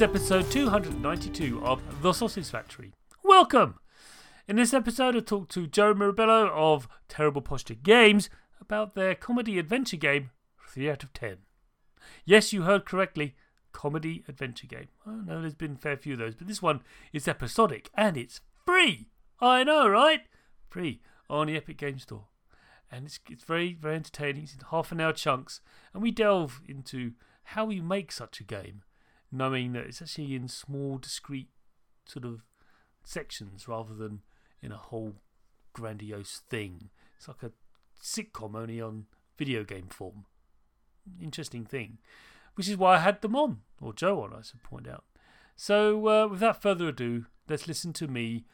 Episode 292 of The Sausage Factory. Welcome! In this episode, I talked to Joe Mirabello of Terrible Posture Games about their comedy adventure game 3 out of 10. Yes, you heard correctly comedy adventure game. I know there's been a fair few of those, but this one is episodic and it's free. I know, right? Free on the Epic Game Store. And it's, it's very, very entertaining. It's in half an hour chunks. And we delve into how we make such a game knowing that it's actually in small, discrete sort of sections rather than in a whole grandiose thing. It's like a sitcom only on video game form. Interesting thing. Which is why I had them on, or Joe on, I should point out. So, uh, without further ado, let's listen to me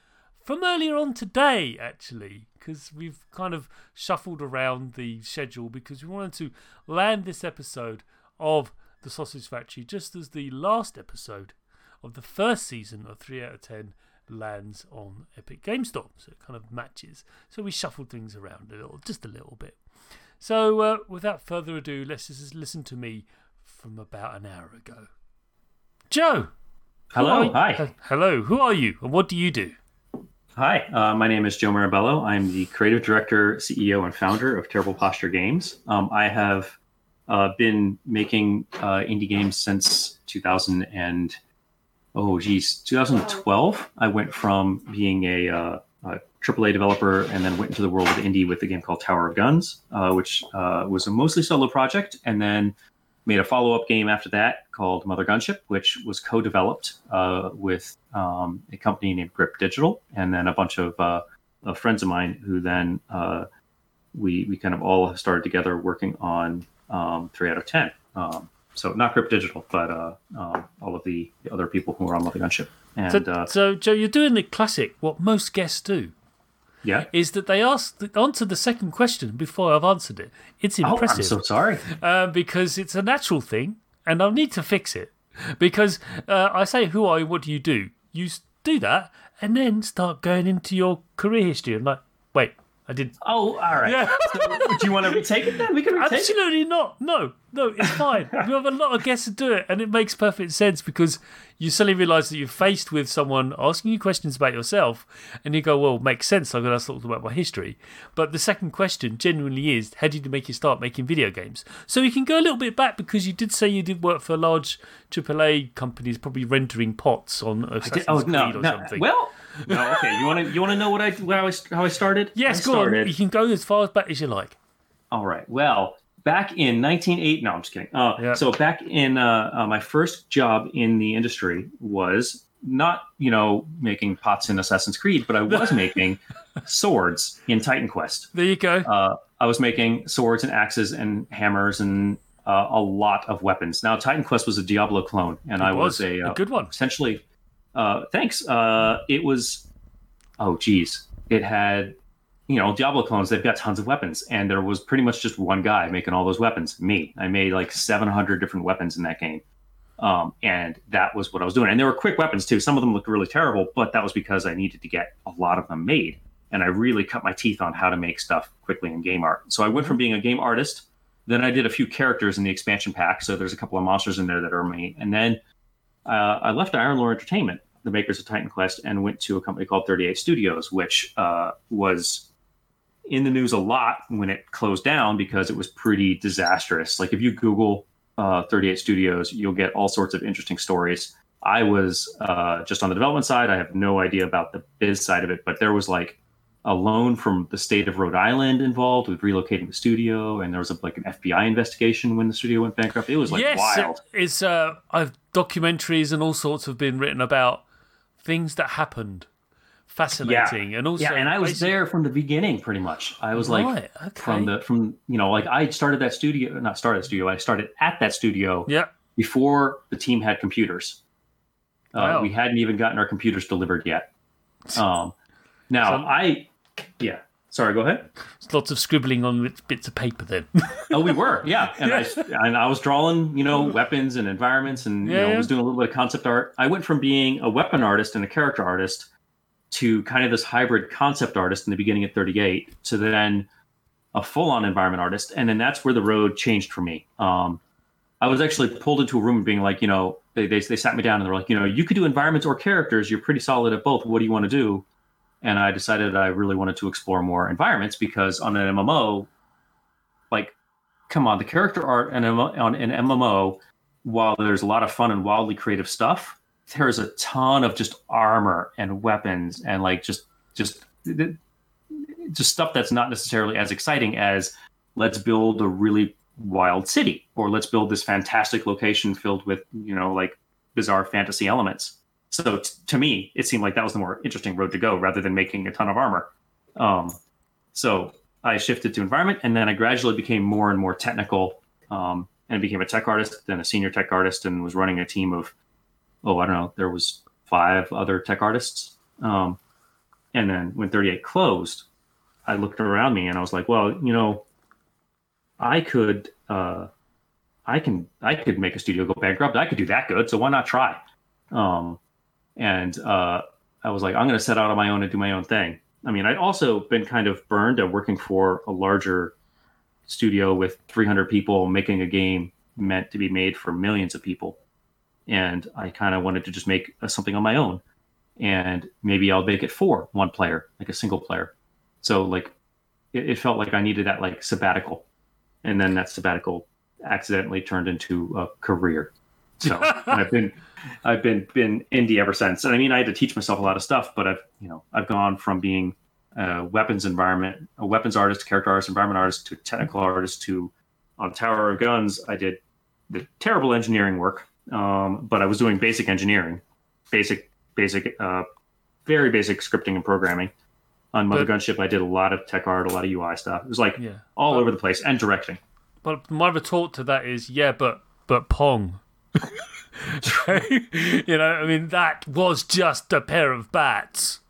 from earlier on today, actually, because we've kind of shuffled around the schedule because we wanted to land this episode of the Sausage Factory, just as the last episode of the first season of 3 out of 10 lands on Epic Game Store. So it kind of matches. So we shuffled things around a little, just a little bit. So uh, without further ado, let's just listen to me from about an hour ago. Joe! Hello, hi. Uh, hello, who are you and what do you do? Hi, uh, my name is Joe Mirabello. I'm the creative director, CEO, and founder of Terrible Posture Games. Um, I have uh, been making uh, indie games since 2000 and oh geez 2012 i went from being a, uh, a aaa developer and then went into the world of indie with a game called tower of guns uh, which uh, was a mostly solo project and then made a follow-up game after that called mother gunship which was co-developed uh, with um, a company named grip digital and then a bunch of, of friends of mine who then we, we kind of all started together working on um, three out of ten. Um, so not Grip Digital, but uh, um, all of the, the, other people who are on the Gunship. And, so, uh, so, Joe, you're doing the classic. What most guests do. Yeah. Is that they ask the, answer the second question before I've answered it. It's impressive. Oh, I'm so sorry. Uh, because it's a natural thing, and I'll need to fix it. Because uh, I say, "Who are you? What do you do?" You do that, and then start going into your career history. I'm like, wait, I did. Oh, all right. Yeah. so, do you want to retake it then? We can retake it. Absolutely it. not. No, no, it's fine. we have a lot of guests to do it, and it makes perfect sense because you suddenly realise that you're faced with someone asking you questions about yourself, and you go, "Well, makes sense. I've got to talk about my history." But the second question genuinely is, "How did you make you start making video games?" So you can go a little bit back because you did say you did work for large AAA companies, probably rendering pots on Assassin's oh, Creed no, or no. something. Well no, okay. You want to you want to know what I how I, how I started? Yes, I go started. on. You can go as far back as you like. All right. Well, back in 1980. No, I'm just kidding. Uh, yeah. So back in uh, uh, my first job in the industry was not you know making pots in Assassin's Creed, but I was making swords in Titan Quest. There you go. Uh, I was making swords and axes and hammers and uh, a lot of weapons. Now Titan Quest was a Diablo clone, and it I was, was a, a, good one. Essentially, uh, thanks. Uh, it was, oh geez, it had, you know, Diablo clones. They've got tons of weapons, and there was pretty much just one guy making all those weapons. Me, I made like 700 different weapons in that game, um, and that was what I was doing. And they were quick weapons too. Some of them looked really terrible, but that was because I needed to get a lot of them made, and I really cut my teeth on how to make stuff quickly in game art. So I went from being a game artist. Then I did a few characters in the expansion pack. So there's a couple of monsters in there that are me. And then uh, I left Iron Lore Entertainment, the makers of Titan Quest, and went to a company called 38 Studios, which uh, was in the news a lot when it closed down because it was pretty disastrous. Like if you Google uh, 38 Studios, you'll get all sorts of interesting stories. I was uh, just on the development side. I have no idea about the biz side of it, but there was like a loan from the state of Rhode Island involved with relocating the studio, and there was a, like an FBI investigation when the studio went bankrupt. It was like yes, wild. it's uh, I've documentaries and all sorts have been written about things that happened. Fascinating, and also yeah, and I was basically- there from the beginning, pretty much. I was like Right, okay. from the from you know like I started that studio, not started the studio. I started at that studio Yeah, before the team had computers. Uh, We hadn't even gotten our computers delivered yet. Um, now So- I, yeah. Sorry, go ahead. It's lots of scribbling on bits- bits of paper. Then Oh, we were, yeah. And I and I was drawing, you know, weapons and environments, and you know, yeah. was doing a little bit of concept art. I went from being a weapon artist and a character artist to kind of this hybrid concept artist in the beginning at 38 to then a full-on environment artist, and then that's where the road changed for me. Um, I was actually pulled into a room and being like, you know, they, they they sat me down and they're like, you know, you could do environments or characters. You're pretty solid at both. What do you want to do? And I decided I really wanted to explore more environments because on an MMO, like, come on, the character art and on an MMO, while there's a lot of fun and wildly creative stuff, there's a ton of just armor and weapons and like just just just stuff that's not necessarily as exciting as let's build a really wild city or let's build this fantastic location filled with you know like bizarre fantasy elements so t- to me it seemed like that was the more interesting road to go rather than making a ton of armor um, so i shifted to environment and then i gradually became more and more technical um, and became a tech artist then a senior tech artist and was running a team of oh i don't know there was five other tech artists um, and then when 38 closed i looked around me and i was like well you know I could uh I can I could make a studio go bankrupt. I could do that good, so why not try? Um and uh I was like, I'm gonna set out on my own and do my own thing. I mean, I'd also been kind of burned at working for a larger studio with 300 people making a game meant to be made for millions of people. And I kind of wanted to just make uh, something on my own. And maybe I'll make it for one player, like a single player. So like it, it felt like I needed that like sabbatical and then that sabbatical accidentally turned into a career. So I've been I've been been indie ever since. And I mean, I had to teach myself a lot of stuff, but I've you know I've gone from being a weapons environment, a weapons artist, character artist, environment artist, to technical artist, to on Tower of Guns, I did the terrible engineering work, um, but I was doing basic engineering, basic basic, uh, very basic scripting and programming. On Mother But- Gunship, I did a lot of tech art, a lot of UI stuff. It was like yeah. all over the place and directing. But my retort to that is, yeah, but but Pong. you know, I mean, that was just a pair of bats,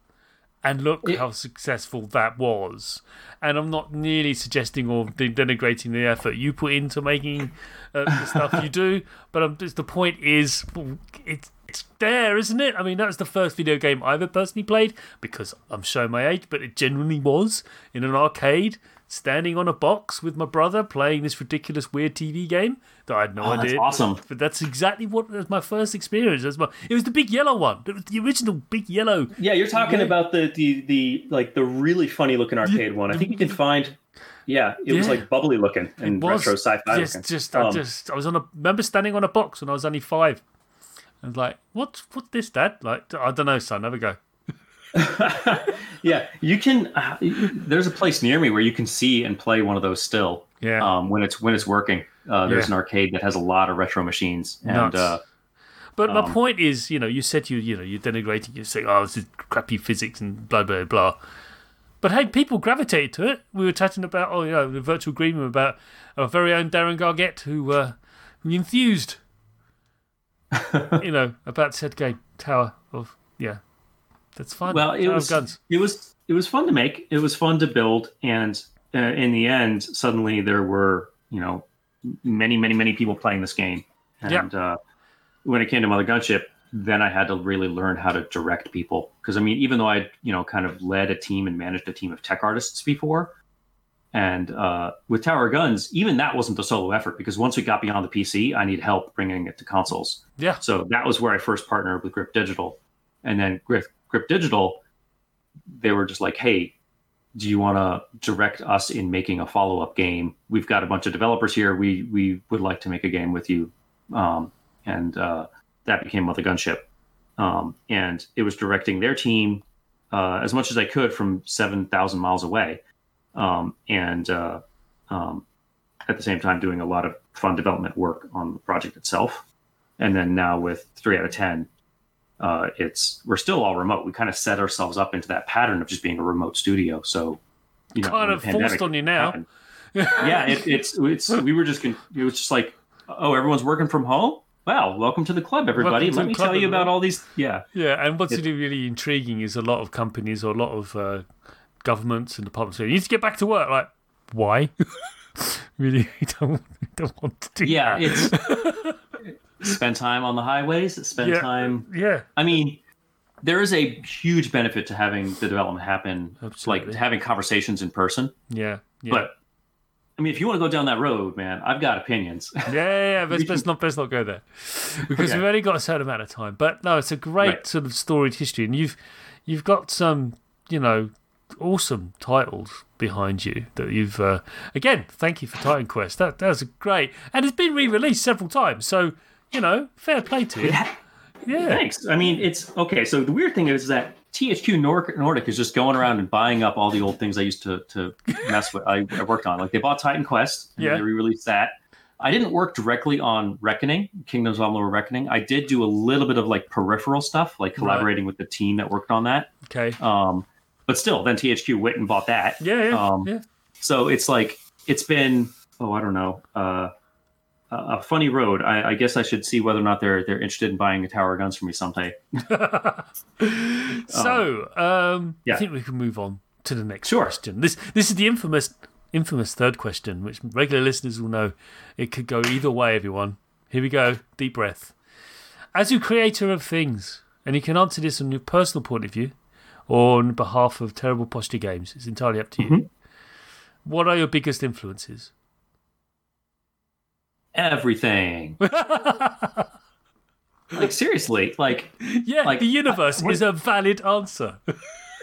and look It- how successful that was. And I'm not nearly suggesting or de- denigrating the effort you put into making uh, the stuff you do, but um, just the point is, it's it's there, isn't it? I mean, that was the first video game I ever personally played because I'm showing my age, but it genuinely was in an arcade, standing on a box with my brother playing this ridiculous weird TV game that I had no Oh, that's awesome. But that's exactly what was my first experience. It was, my, it was the big yellow one. It was the original big yellow. Yeah, you're talking Yeah. about the, the the like the really funny looking arcade one. I think you can find. Yeah, it was like bubbly looking and was retro sci-fi Just, looking. just, I Um, just, I was on a remember standing on a box when I was only five. and like, "What? What's this, Dad?" Like, I don't know, son. Have a go. yeah, You can. Uh, there's a place near me where you can see and play one of those still. Yeah. Um, when it's when it's working. Uh, there's Yeah. an arcade that has a lot of retro machines, and uh, But my Um, point is, you know, you said you, you know, you're denigrating, you're saying, oh, this is crappy physics and blah blah blah. But hey, people gravitated to it. We were chatting about, oh, you know, the virtual green room about our very own Darren Gargett, who, uh, who enthused, you know, about said game, Tower of, yeah, that's fun. well, it was Guns. it was it was fun to make. It was fun to build, and uh, in the end, suddenly there were you know many many many people playing this game, and uh, when it came to Mother Gunship, then I had to really learn how to direct people because I mean, even though I you know kind of led a team and managed a team of tech artists before. And uh, with Tower of Guns, even that wasn't a solo effort because once we got beyond the PC, I need help bringing it to consoles. Yeah. So that was where I first partnered with Grip Digital. And then Grip, Grip Digital, they were just like, hey, do you want to direct us in making a follow up game? We've got a bunch of developers here. We, we would like to make a game with you. Um, and uh, that became Mother Gunship. Um, and it was directing their team uh, as much as I could from seven thousand miles away, um, and uh, um, at the same time doing a lot of fun development work on the project itself. And then now with three out of ten, uh, it's we're still all remote. We kind of set ourselves up into that pattern of just being a remote studio. So you know, Kind of forced on you now. happened- yeah, it, it's it's we were just it was just like, oh, everyone's working from home. Wow, welcome to the club, everybody. Let me tell you about all these. Yeah, Yeah, and what's It- really, intriguing is a lot of companies or a lot of uh, governments and departments say, you need to get back to work. Like, why? really, don't, don't want to do yeah. that. It's spend time on the highways. Spend Yeah. time yeah, I mean, there is a huge benefit to having the development happen, Absolutely. like having conversations in person. yeah, yeah. But I mean, if you want to go down that road, man, I've got opinions. yeah, yeah, yeah. Let's, let's not let's not go there because Okay. we've only got a certain amount of time. But no, it's a great Right. sort of storied history, and you've you've got some you know awesome titles behind you that you've uh, again. Thank you for Titan Quest. That that was great, and it's been re-released several times. So you know, fair play to you. Yeah, Thanks. I mean, it's okay. So the weird thing is that THQ Nordic, Nordic is just going around and buying up all the old things I used to to mess with. I, I worked on. Like they bought Titan Quest, and Yeah. they re-released that. I didn't work directly on Reckoning, Kingdoms of Amalur Reckoning. I did do a little bit of like peripheral stuff, like collaborating with the team that worked on that. Okay. Um, but still, then THQ went and bought that. Yeah, yeah, Um, yeah. So it's like it's been oh I don't know uh, a funny road. I, I guess I should see whether or not they're they're interested in buying a tower of guns from me someday. so, um, yeah. I think we can move on to the next Sure. question. This this is the infamous infamous third question, which regular listeners will know. It could go either way. Everyone, here we go. Deep breath. As your creator of things, and you can answer this on your personal point of view, or on behalf of Terrible Posture Games. It's entirely up to you. Mhm. What are your biggest influences? Everything. like seriously, like Yeah, Like, the universe is a valid answer.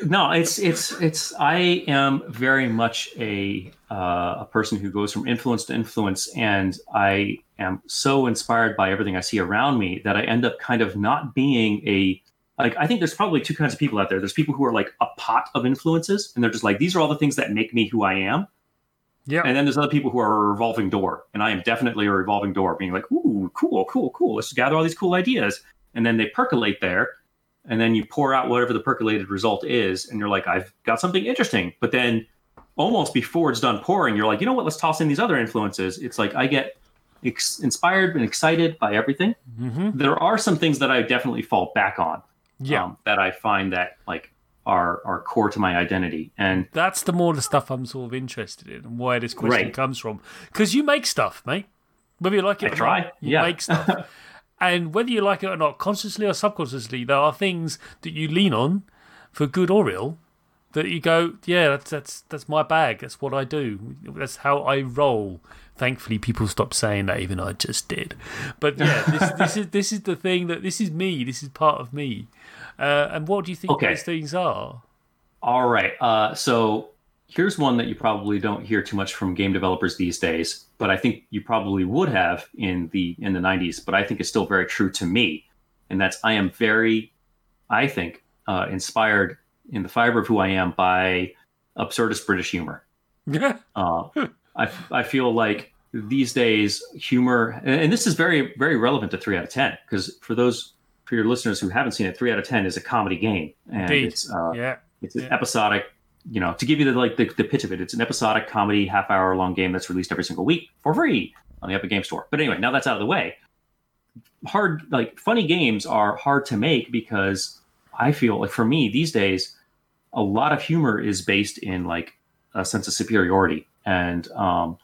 no, it's it's it's. I am very much a uh, a person who goes from influence to influence, and I am so inspired by everything I see around me that I end up kind of not being a like. I think there's probably two kinds of people out there. There's people who are like a pot of influences, and they're just like these are all the things that make me who I am. Yeah. And then there's other people who are a revolving door, and I am definitely a revolving door, being like, "Ooh, cool, cool, cool. Let's gather all these cool ideas." And then they percolate there, and then you pour out whatever the percolated result is, and you're like, "I've got something interesting." But then, almost before it's done pouring, you're like, "You know what? Let's toss in these other influences." It's like I get ex- inspired and excited by everything. hmm There are some things that I definitely fall back on, Yeah. um, that I find that like are are core to my identity, and That's the more the stuff I'm sort of interested in and where this question Right. comes from. Because you make stuff, mate. Whether you like it I or try, not, you yeah. make stuff. and whether you like it or not, consciously or subconsciously, there are things that you lean on for good or ill that you go, yeah, that's that's that's my bag. That's what I do. That's how I roll. Thankfully, people stopped saying that. Even I just did. But yeah, this, this is this is the thing that this is me. This is part of me. Uh, and what do you think Okay. those things are? All right. Uh, so here's one that you probably don't hear too much from game developers these days, but I think you probably would have in the in the 90s. But I think it's still very true to me, and that's I am very, I think, uh, inspired in the fiber of who I am by absurdist British humor. Uh, I I feel like these days humor, and, and this is very very relevant to three out of ten because for those for your listeners who haven't seen it, three out of ten is a comedy game, and Indeed. it's uh, yeah. it's an Yeah. episodic, you know, to give you the like the, the pitch of it. It's an episodic comedy half hour long game that's released every single week for free on the Epic Game Store. But anyway, now that's out of the way. Hard like funny games are hard to make because I feel like for me these days, a lot of humor is based in like a sense of superiority. And um,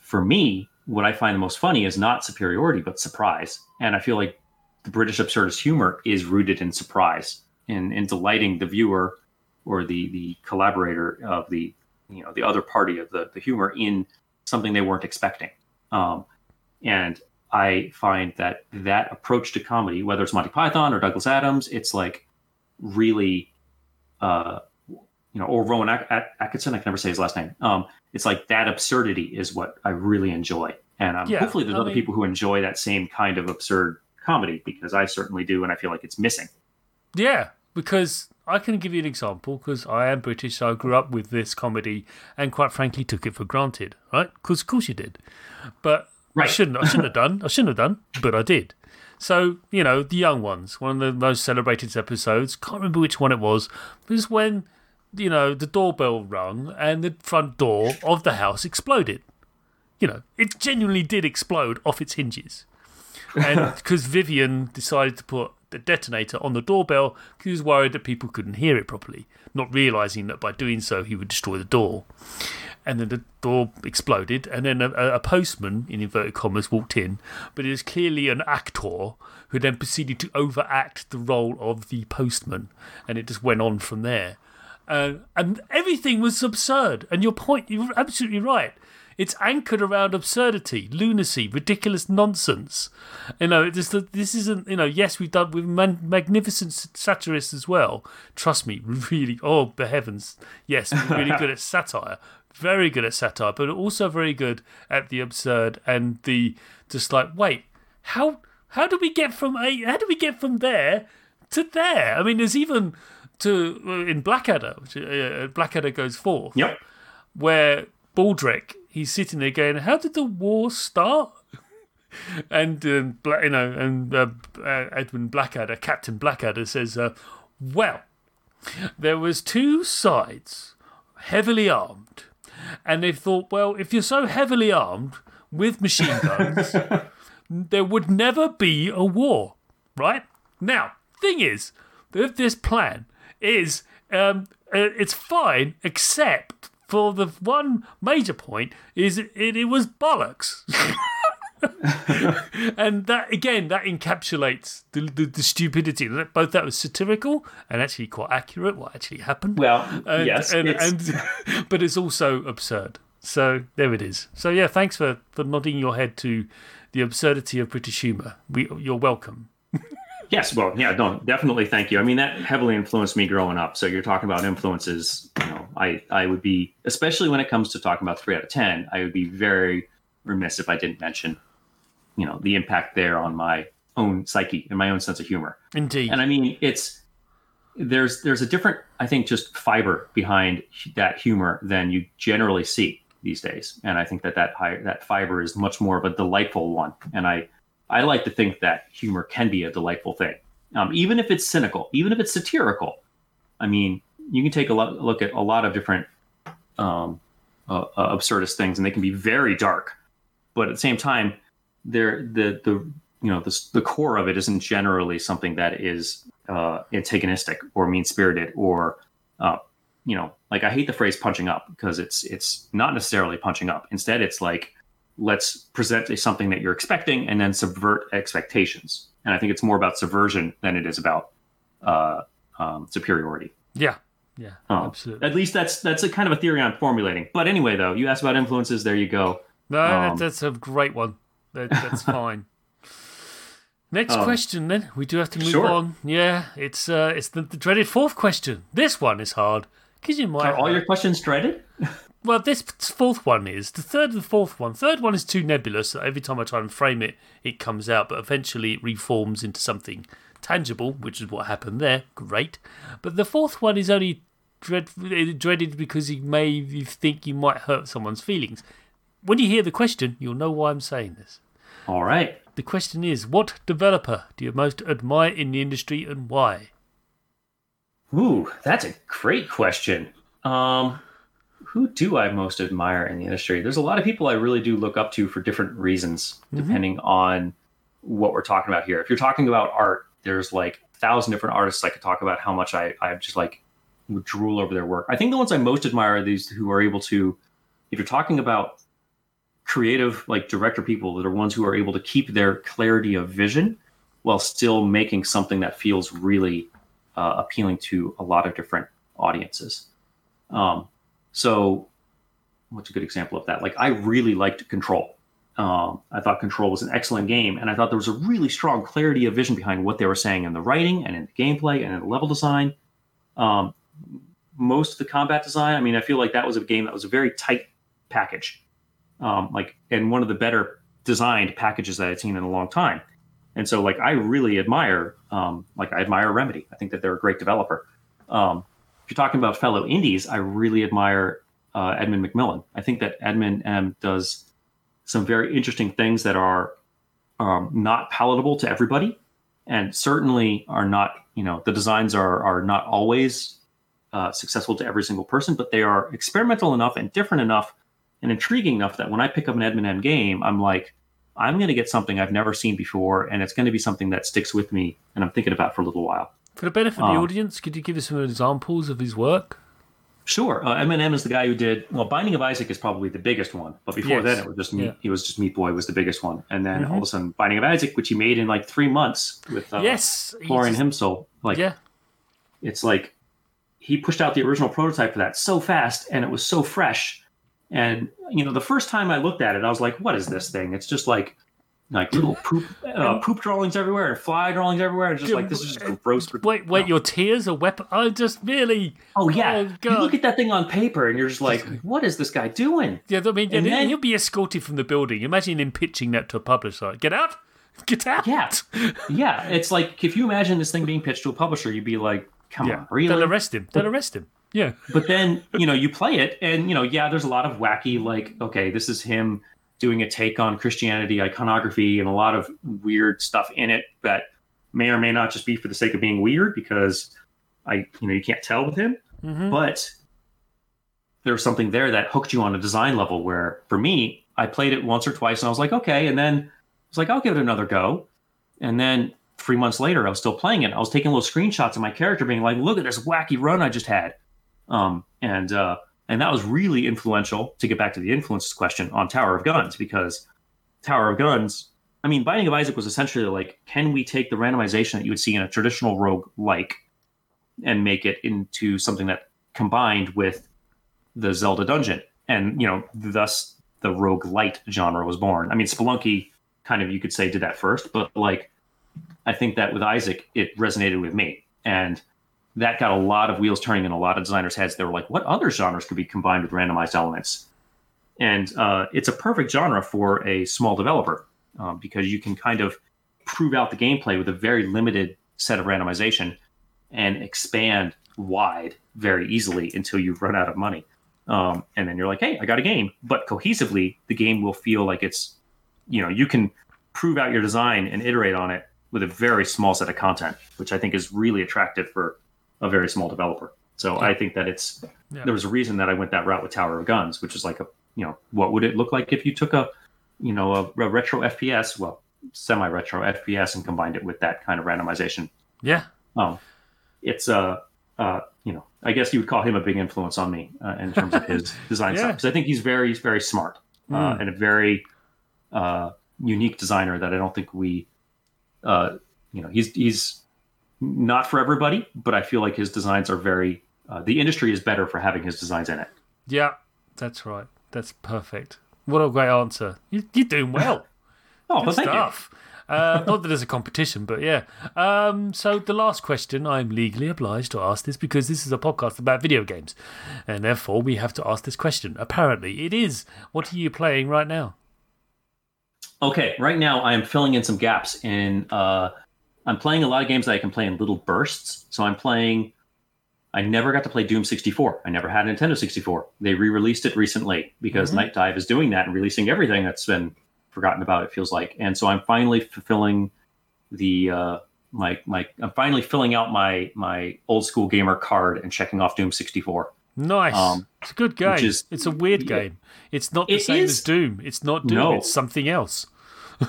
for me, what I find the most funny is not superiority, but surprise. And I feel like British absurdist humor is rooted in surprise, in in delighting the viewer or the the collaborator of the you know the other party of the the humor in something they weren't expecting. Um, and I find that that approach to comedy, whether it's Monty Python or Douglas Adams, it's like really, uh, you know, or Rowan At- At- Atkinson. I can never say his last name. Um, it's like that absurdity is what I really enjoy, and um, Yeah, hopefully there's I other mean- people who enjoy that same kind of absurd comedy because I certainly do, and I feel like it's missing. Yeah, because I can give you an example because I am British, so I grew up with this comedy and quite frankly took it for granted, right? Because of course you did, but I shouldn't. I shouldn't have done. I shouldn't have done, but I did. So you know, the young ones, one of the most celebrated episodes. Can't remember which one it was. Was when you know the doorbell rung and the front door of the house exploded. You know, it genuinely did explode off its hinges and because Vivian decided to put the detonator on the doorbell because he was worried that people couldn't hear it properly, not realizing that by doing so he would destroy the door. And then the door exploded, and then a, a postman, in inverted commas, walked in, but it was clearly an actor who then proceeded to overact the role of the postman, and it just went on from there. Uh, and everything was absurd. And your point, you're absolutely right. It's anchored around absurdity, lunacy, ridiculous nonsense. You know, this this isn't. You know, yes, we've done with magnificent satirists as well. Trust me, really. Oh, the heavens! Yes, we're really good at satire. Very good at satire, but also very good at the absurd and the just like, wait, how how do we get from a how do we get from there to there? I mean, there's even to uh, in Blackadder, which, uh, Blackadder goes forth Yep. where Baldric he's sitting there going, "How did the war start?" and um, you know, and uh, uh, Edwin Blackadder, Captain Blackadder, says, uh, "Well, there was two sides, heavily armed, and they thought, well, if you're so heavily armed with machine guns, there would never be a war, right? Now, thing is, with this plan is um, uh, it's fine, except for the one major point is it, it was bollocks. and that again, that encapsulates the, the, the stupidity. Both that was satirical and actually quite accurate. What actually happened? Well, and, yes, and, it's- and but it's also absurd. So there it is. So yeah, thanks for, for nodding your head to the absurdity of British humour. We, you're welcome. Yes, well, yeah, no, definitely. Thank you. I mean, that heavily influenced me growing up. So you're talking about influences. You know, I I would be, especially when it comes to talking about three out of ten, I would be very remiss if I didn't mention, you know, the impact there on my own psyche and my own sense of humor. Indeed. And I mean, it's there's there's a different, I think, just fiber behind that humor than you generally see these days. And I think that that high, that fiber is much more of a delightful one. And I I like to think that humor can be a delightful thing, um, even if it's cynical, even if it's satirical. I mean, you can take a look at a lot of different um, uh, uh, absurdist things, and they can be very dark. But at the same time, they're the the you know the the core of it isn't generally something that is uh, antagonistic or mean spirited or uh, you know like I hate the phrase punching up because it's it's not necessarily punching up. Instead, it's like let's present something that you're expecting and then subvert expectations. And I think it's more about subversion than it is about uh, um, superiority. yeah. Yeah. Um, absolutely. At least that's that's a kind of a theory I'm formulating. But anyway, though, you asked about influences. There you go. No, um, that's, that's a great one. That, that's fine. Next Um, question, then we do have to move sure. on. Yeah, it's uh, it's the, the dreaded fourth question. This one is hard because you might. Are all your questions dreaded? Well, this fourth one is the third and the fourth one. Third one is too nebulous. So every time I try and frame it, it comes out, but eventually it reforms into something tangible, which is what happened there. Great, but the fourth one is only dread, dreaded because you may you think you might hurt someone's feelings. When you hear the question, you'll know why I'm saying this. All right. The question is, what developer do you most admire in the industry and why? Ooh, that's a great question. Um, who do I most admire in the industry? There's a lot of people I really do look up to for different reasons, depending on what we're talking about here. If you're talking about art, there's like a thousand different artists I could talk about how much I, I just like would drool over their work. I think the ones I most admire are these who are able to, if you're talking about creative like director people that are ones who are able to keep their clarity of vision while still making something that feels really uh, appealing to a lot of different audiences. Um, so, what's a good example of that? Like, I really liked Control. Um, I thought Control was an excellent game, and I thought there was a really strong clarity of vision behind what they were saying in the writing and in the gameplay and in the level design. Um, most of the combat design, I mean, I feel like that was a game that was a very tight package, um, like, and one of the better designed packages that I've seen in a long time. And so, like, I really admire, um, like, I admire Remedy. I think that they're a great developer. Um, you're talking about fellow indies, I really admire uh, Edmund McMillen. I think that Edmund M does some very interesting things that are um, not palatable to everybody, and certainly are not. You know, the designs are are not always uh, successful to every single person, but they are experimental enough and different enough and intriguing enough that when I pick up an Edmund M game, I'm like, I'm going to get something I've never seen before, and it's going to be something that sticks with me, and I'm thinking about for a little while. For the benefit of the audience, could you give us some examples of his work? Sure. Uh, Edmund M is the guy who did well. Binding of Isaac is probably the biggest one, but before Yes. then it was just Meat. Yeah. He was just Meat Boy was the biggest one, and then all of a sudden Binding of Isaac, which he made in like three months with uh, yes. Florian Himsl. Like yeah. it's like he pushed out the original prototype for that so fast, and it was so fresh. And you know, the first time I looked at it, I was like, "What is this thing?" It's just like like little poop uh, poop drawings everywhere and fly drawings everywhere. And just like this is just gross. Wait, wait, No. your tears are weapon. I just really. Oh yeah, Oh, you look at that thing on paper, and you're just like, "What is this guy doing?" Yeah, I mean, And yeah, then- he'll be escorted from the building. Imagine him pitching that to a publisher. Get out! Get out! Yeah. yeah, it's like if you imagine this thing being pitched to a publisher, you'd be like, "Come Yeah. on, really?" They'll arrest him. They'll arrest him. Yeah. but then you know you play it, and you know, yeah, there's a lot of wacky, like, okay, this is him doing a take on Christianity iconography and a lot of weird stuff in it that may or may not just be for the sake of being weird because I, you know, you can't tell with him, hmm but there was something there that hooked you on a design level where for me i played it once or twice and i was like okay. And then i was like i'll give it another go. And then three months later i was still playing it. I was taking little screenshots of my character being like look at this wacky run i just had. Um, and uh, and that was really influential to get back to the influences question on tower of guns because tower of guns i mean binding of isaac was essentially like can we take the randomization that you would see in a traditional rogue like and make it into something that combined with the Zelda dungeon. And, you know, thus the rogue light genre was born. I mean, Spelunky kind of, you could say, did that first, but like, I think that with Isaac, it resonated with me. And that got a lot of wheels turning in a lot of designers' heads. They were like, what other genres could be combined with randomized elements? And uh, it's a perfect genre for a small developer um, because you can kind of prove out the gameplay with a very limited set of randomization and expand wide very easily until you run out of money. Um, and then you're like, hey, I got a game. But cohesively, the game will feel like it's, you know, you can prove out your design and iterate on it with a very small set of content, which I think is really attractive for a very small developer. So I think that it's Yeah. there was a reason that I went that route with Tower of Guns, which is like a you know what would it look like if you took a you know a, a retro FPS, well semi retro FPS, and combined it with that kind of randomization. Yeah. Um, it's uh, uh, you know, I guess you would call him a big influence on me uh, in terms of his design Yeah. stuff because I think he's very, he's very smart uh, Mm. and a very uh, unique designer that I don't think we, uh, you know, he's he's not for everybody, but I feel like his designs are very. Uh, the industry is better for having his designs in it. Yeah. That's right. That's perfect. What a great answer. You, you're doing well. Oh, Good well, thank you. stuff. Uh, not that there's a competition, but yeah. Um, so the last question, I'm legally obliged to ask this because this is a podcast about video games, and therefore we have to ask this question. Apparently, it is. What are you playing right now? Okay, right now I am filling in some gaps in. Uh, I'm playing a lot of games that I can play in little bursts. So I'm playing. I never got to play Doom 64. I never had a Nintendo 64. They re-released it recently because Mhm. Nightdive is doing that and releasing everything that's been forgotten about. It feels like, and so I'm finally fulfilling the uh, my my. I'm finally filling out my my old school gamer card and checking off Doom 64. Nice. Um, it's a good game. is- it's a weird yeah. game. It's not the It same is- as Doom. It's not Doom. No. It's something else.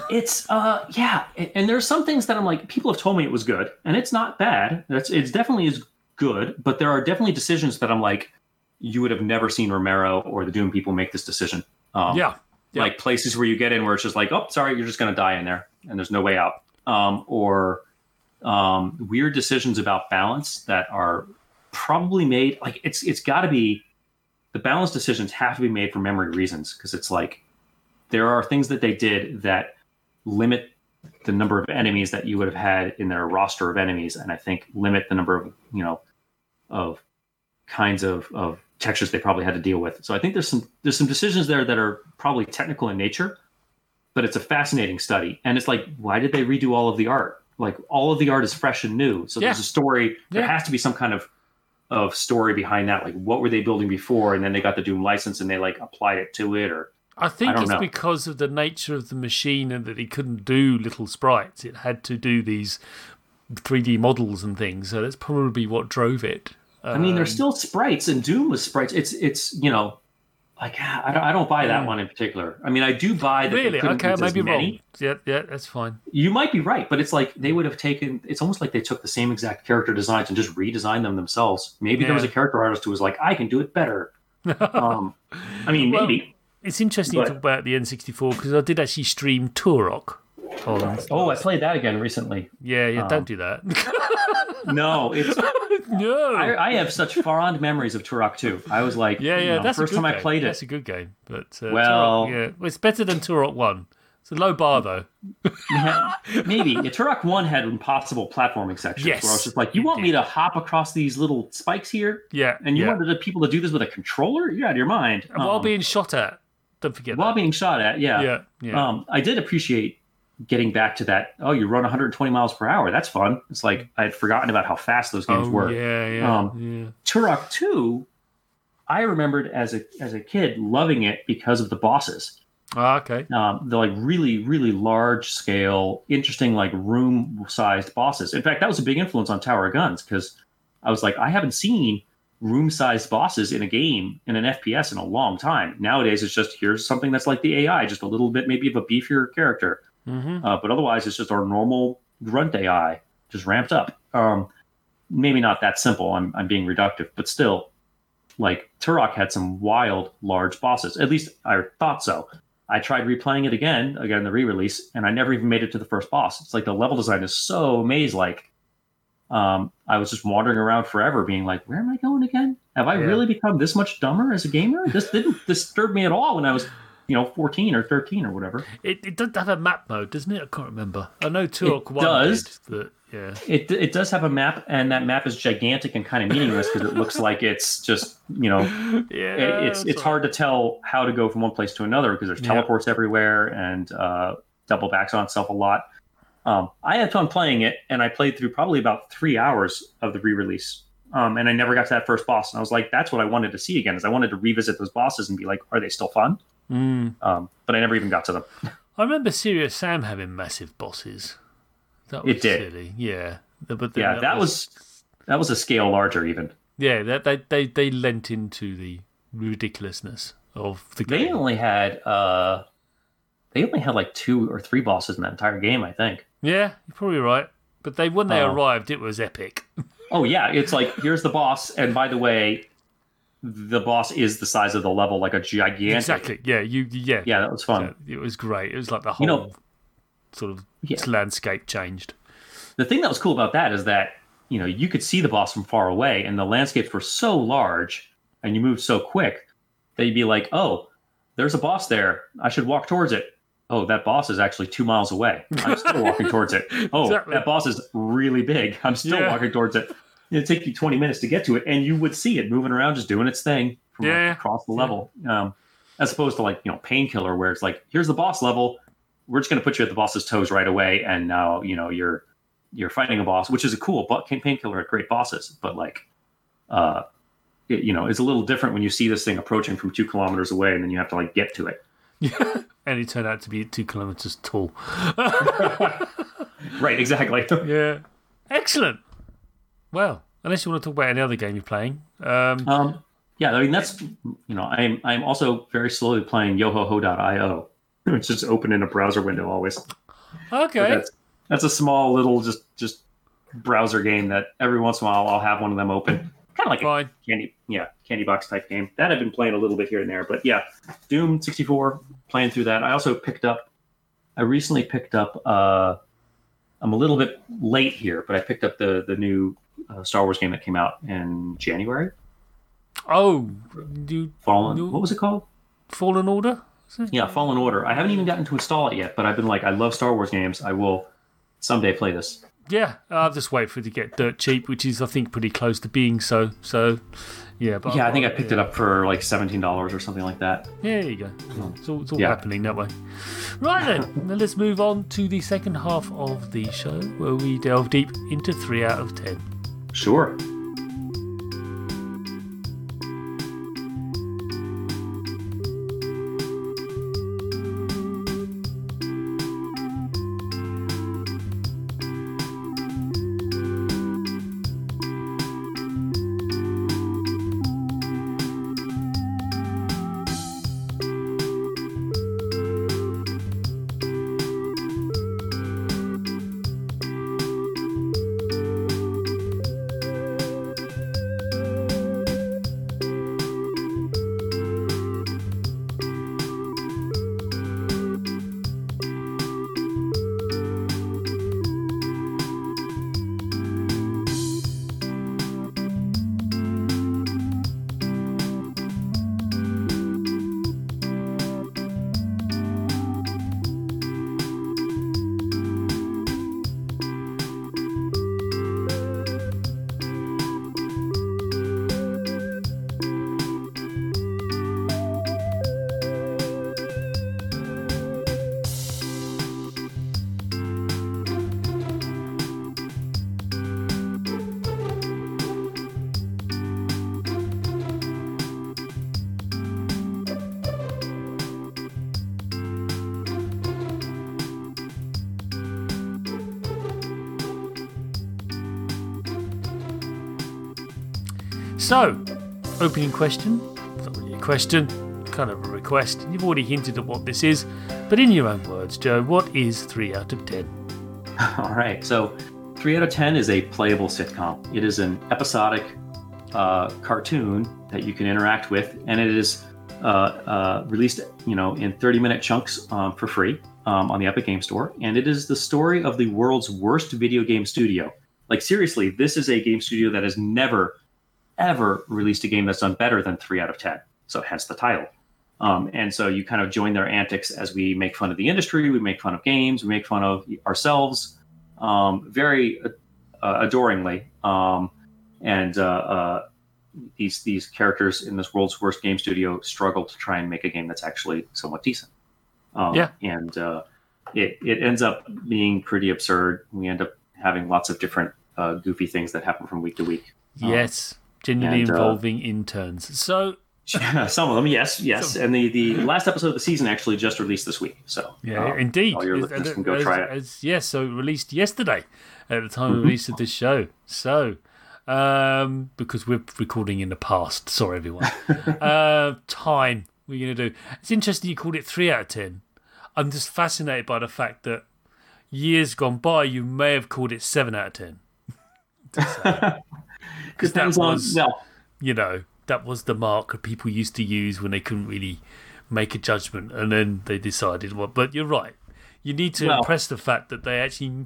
It's uh yeah and there's some things that i'm like people have told me it was good and it's not bad that's it's definitely is good but there are definitely decisions that i'm like you would have never seen romero or the doom people make this decision um yeah. yeah. like places where you get in where it's just like oh sorry you're just going to die in there and there's no way out um or um weird decisions about balance that are probably made like it's it's got to be the balance decisions have to be made for memory reasons because it's like there are things that they did that limit the number of enemies that you would have had in their roster of enemies and i think limit the number of you know of kinds of, of textures they probably had to deal with so i think there's some there's some decisions there that are probably technical in nature but it's a fascinating study. And it's like, why did they redo all of the art? Like all of the art is fresh and new. So Yeah. there's a story. There Yeah. has to be some kind of of story behind that. Like what were they building before, and then they got the Doom license and they like applied it to it, or I think I it's know. because of the nature of the machine and that it couldn't do little sprites. It had to do these 3D models and things. So that's probably what drove it. I mean, Um, there's still sprites, and Doom was sprites. It's it's you know, like I don't, I don't buy that Mm. one in particular. I mean, I do buy that. really okay. I use may as many. wrong. Yeah, yeah, that's fine. You might be right, but it's like they would have taken. It's almost like they took the same exact character designs and just redesigned them themselves. Maybe there was a character artist who was like, "I can do it better." um, I mean, Well, maybe. It's interesting But- to talk about the N64 because I did actually stream Turok. on- Oh, I played that again recently. yeah, yeah. um, don't do that. No, it's no. I, I have such fond memories of Turok 2. I was like, yeah, you yeah. know, that's first time game. I played That's it. a good game, but uh, Well- Turok, yeah, well, it's better than Turok One. It's a low bar though. Maybe yeah, Turok 1 had impossible platforming sections Yes, where I was just like, you want me to hop across these little spikes here? Yeah, And you yeah. wanted the people to do this with a controller? You're out of your mind. And while Um, being shot at. Don't forget while that. being shot at, yeah. Yeah, yeah. Um, I did appreciate getting back to that. Oh, you run 120 miles per hour. That's fun. It's like I had forgotten about how fast those games oh, were. yeah, yeah, Um, yeah. Turok 2, I remembered as a as a kid loving it because of the bosses. Ah, okay. Um, the like really really large scale, interesting like room sized bosses. In fact, that was a big influence on Tower of Guns because I was like, I haven't seen room sized bosses in a game in an FPS in a long time. Nowadays, it's just here's something that's like the AI, just a little bit maybe of a beefier character. hmm Uh, but otherwise, it's just our normal grunt AI, just ramped up. Um, maybe not that simple. I'm, I'm being reductive, but still, like Turok had some wild, large bosses. At least I thought so. I tried replaying it again, again the re-release, and I never even made it to the first boss. It's like the level design is so maze-like. Um, I was just wandering around forever, being like, "Where am I going again? Have I Yeah. really become this much dumber as a gamer? This didn't disturb me at all when I was, you know, 14 or 13 or whatever." It, it does have a map mode, doesn't it? I can't remember. I know Turok One does. did, but yeah. It it does have a map, and that map is gigantic and kind of meaningless because it looks like it's just you know Yeah, it- it's it's hard to tell how to go from one place to another because there's Yeah. teleports everywhere and uh, double backs on itself a lot. Um, I had fun playing it, and I played through probably about three hours of the re-release, um, and I never got to that first boss. And I was like, that's what I wanted to see again. Is I wanted to revisit those bosses and be like, are they still fun? Mm. Um, but I never even got to them. I remember Serious Sam having massive bosses. That was It did. silly. Yeah. The- But Yeah, that was that was a scale larger even. yeah. That they, they they lent into the ridiculousness of the They game. only had uh, they only had like two or three bosses in that entire game, I think. Yeah, you're probably right. But they when they Oh. arrived, it was epic. Oh yeah, it's like here's the boss, and by the way, the boss is the size of the level, like a gigantic. Exactly. Yeah. You. Yeah. Yeah, that was fun. It was great. It was like the whole You know- sort of Yeah. landscape changed. The thing that was cool about that is that you know you could see the boss from far away, and the landscapes were so large, and you moved so quick that you'd be like, oh, there's a boss there. I should walk towards it. Oh, that boss is actually two miles away. I'm still walking towards it. Oh, Exactly. that boss is really big. I'm still Yeah. walking towards it. It'd take you 20 minutes to get to it, and you would see it moving around, just doing its thing from like, Yeah. across the level. Um, as opposed to like you know painkiller, where it's like, here's the boss level. We're just going to put you at the boss's toes right away, and now you know you're you're fighting a boss, which is a cool. But painkiller had great bosses, but like, uh, it, you know, it's a little different when you see this thing approaching from two kilometers away, and then you have to like get to it. and he turned out to be two kilometers tall. Right, exactly. Yeah. Excellent. Well, unless you want to talk about any other game you're playing. Um, Um, yeah, I mean that's you know I'm I'm also very slowly playing YoHoHo.io, which is open in a browser window always. Okay. That's that's a small little just just browser game that every once in a while I'll have one of them open, kind of like a Fine. candy yeah candy box type game that I've been playing a little bit here and there. But yeah, Doom 64 playing through that. I also picked up. I recently picked up. uh I'm a little bit late here, but I picked up the the new uh, Star Wars game that came out in January. Oh, you Fallen. No. What was it called? Fallen Order? Yeah, Fallen Order. I haven't even gotten to install it yet, but I've been like, I love Star Wars games. I will someday play this. Yeah, I'll just wait for it to get dirt cheap, which is, I think, pretty close to being so. So, Yeah, but yeah, I think I picked it up for like seventeen dollars or something like that. Yeah, there you go. Hmm. It's all, it's all Yeah. happening that way. Right then, now let's move on to the second half of the show where we delve deep into 3 out of 10. Sure. So, opening question. Not really a question, kind of a request. You've already hinted at what this is, but in your own words, Joe, what is 3 out of 10? All right. So, three out of ten is a playable sitcom. It is an episodic uh, cartoon that you can interact with, and it is uh, uh, released, you know, in thirty-minute chunks um, for free um, on the Epic Game Store. And it is the story of the world's worst video game studio. Like seriously, this is a game studio that has never, ever released a game that's done better than three out of ten. So, hence the title. Um, and so you kind of join their antics as we make fun of the industry, we make fun of games, we make fun of ourselves, um, very uh, adoringly. Um, and uh, uh, these these characters in this world's worst game studio struggle to try and make a game that's actually somewhat decent. Um, Yeah. And uh, it it ends up being pretty absurd. We end up having lots of different uh, goofy things that happen from week to week. Um, Yes, genuinely and, uh, involving interns. So, Some of them, yes, yes. And the, the last episode of the season actually just released this week. So yeah, um, indeed. all your listeners as- can go as- try it. as- yes, so released yesterday at the time Mm-hmm. of release of this show. So, um, because we're recording in the past, sorry everyone. uh, time we're going to do. It's interesting you called it 3 out of 10. I'm just fascinated by the fact that years gone by, you may have called it 7 out of 10. Because that Depends on was, well, you know, that was the mark that people used to use when they couldn't really make a judgment, and then they decided what. But you're right. You need to Well- impress the fact that they actually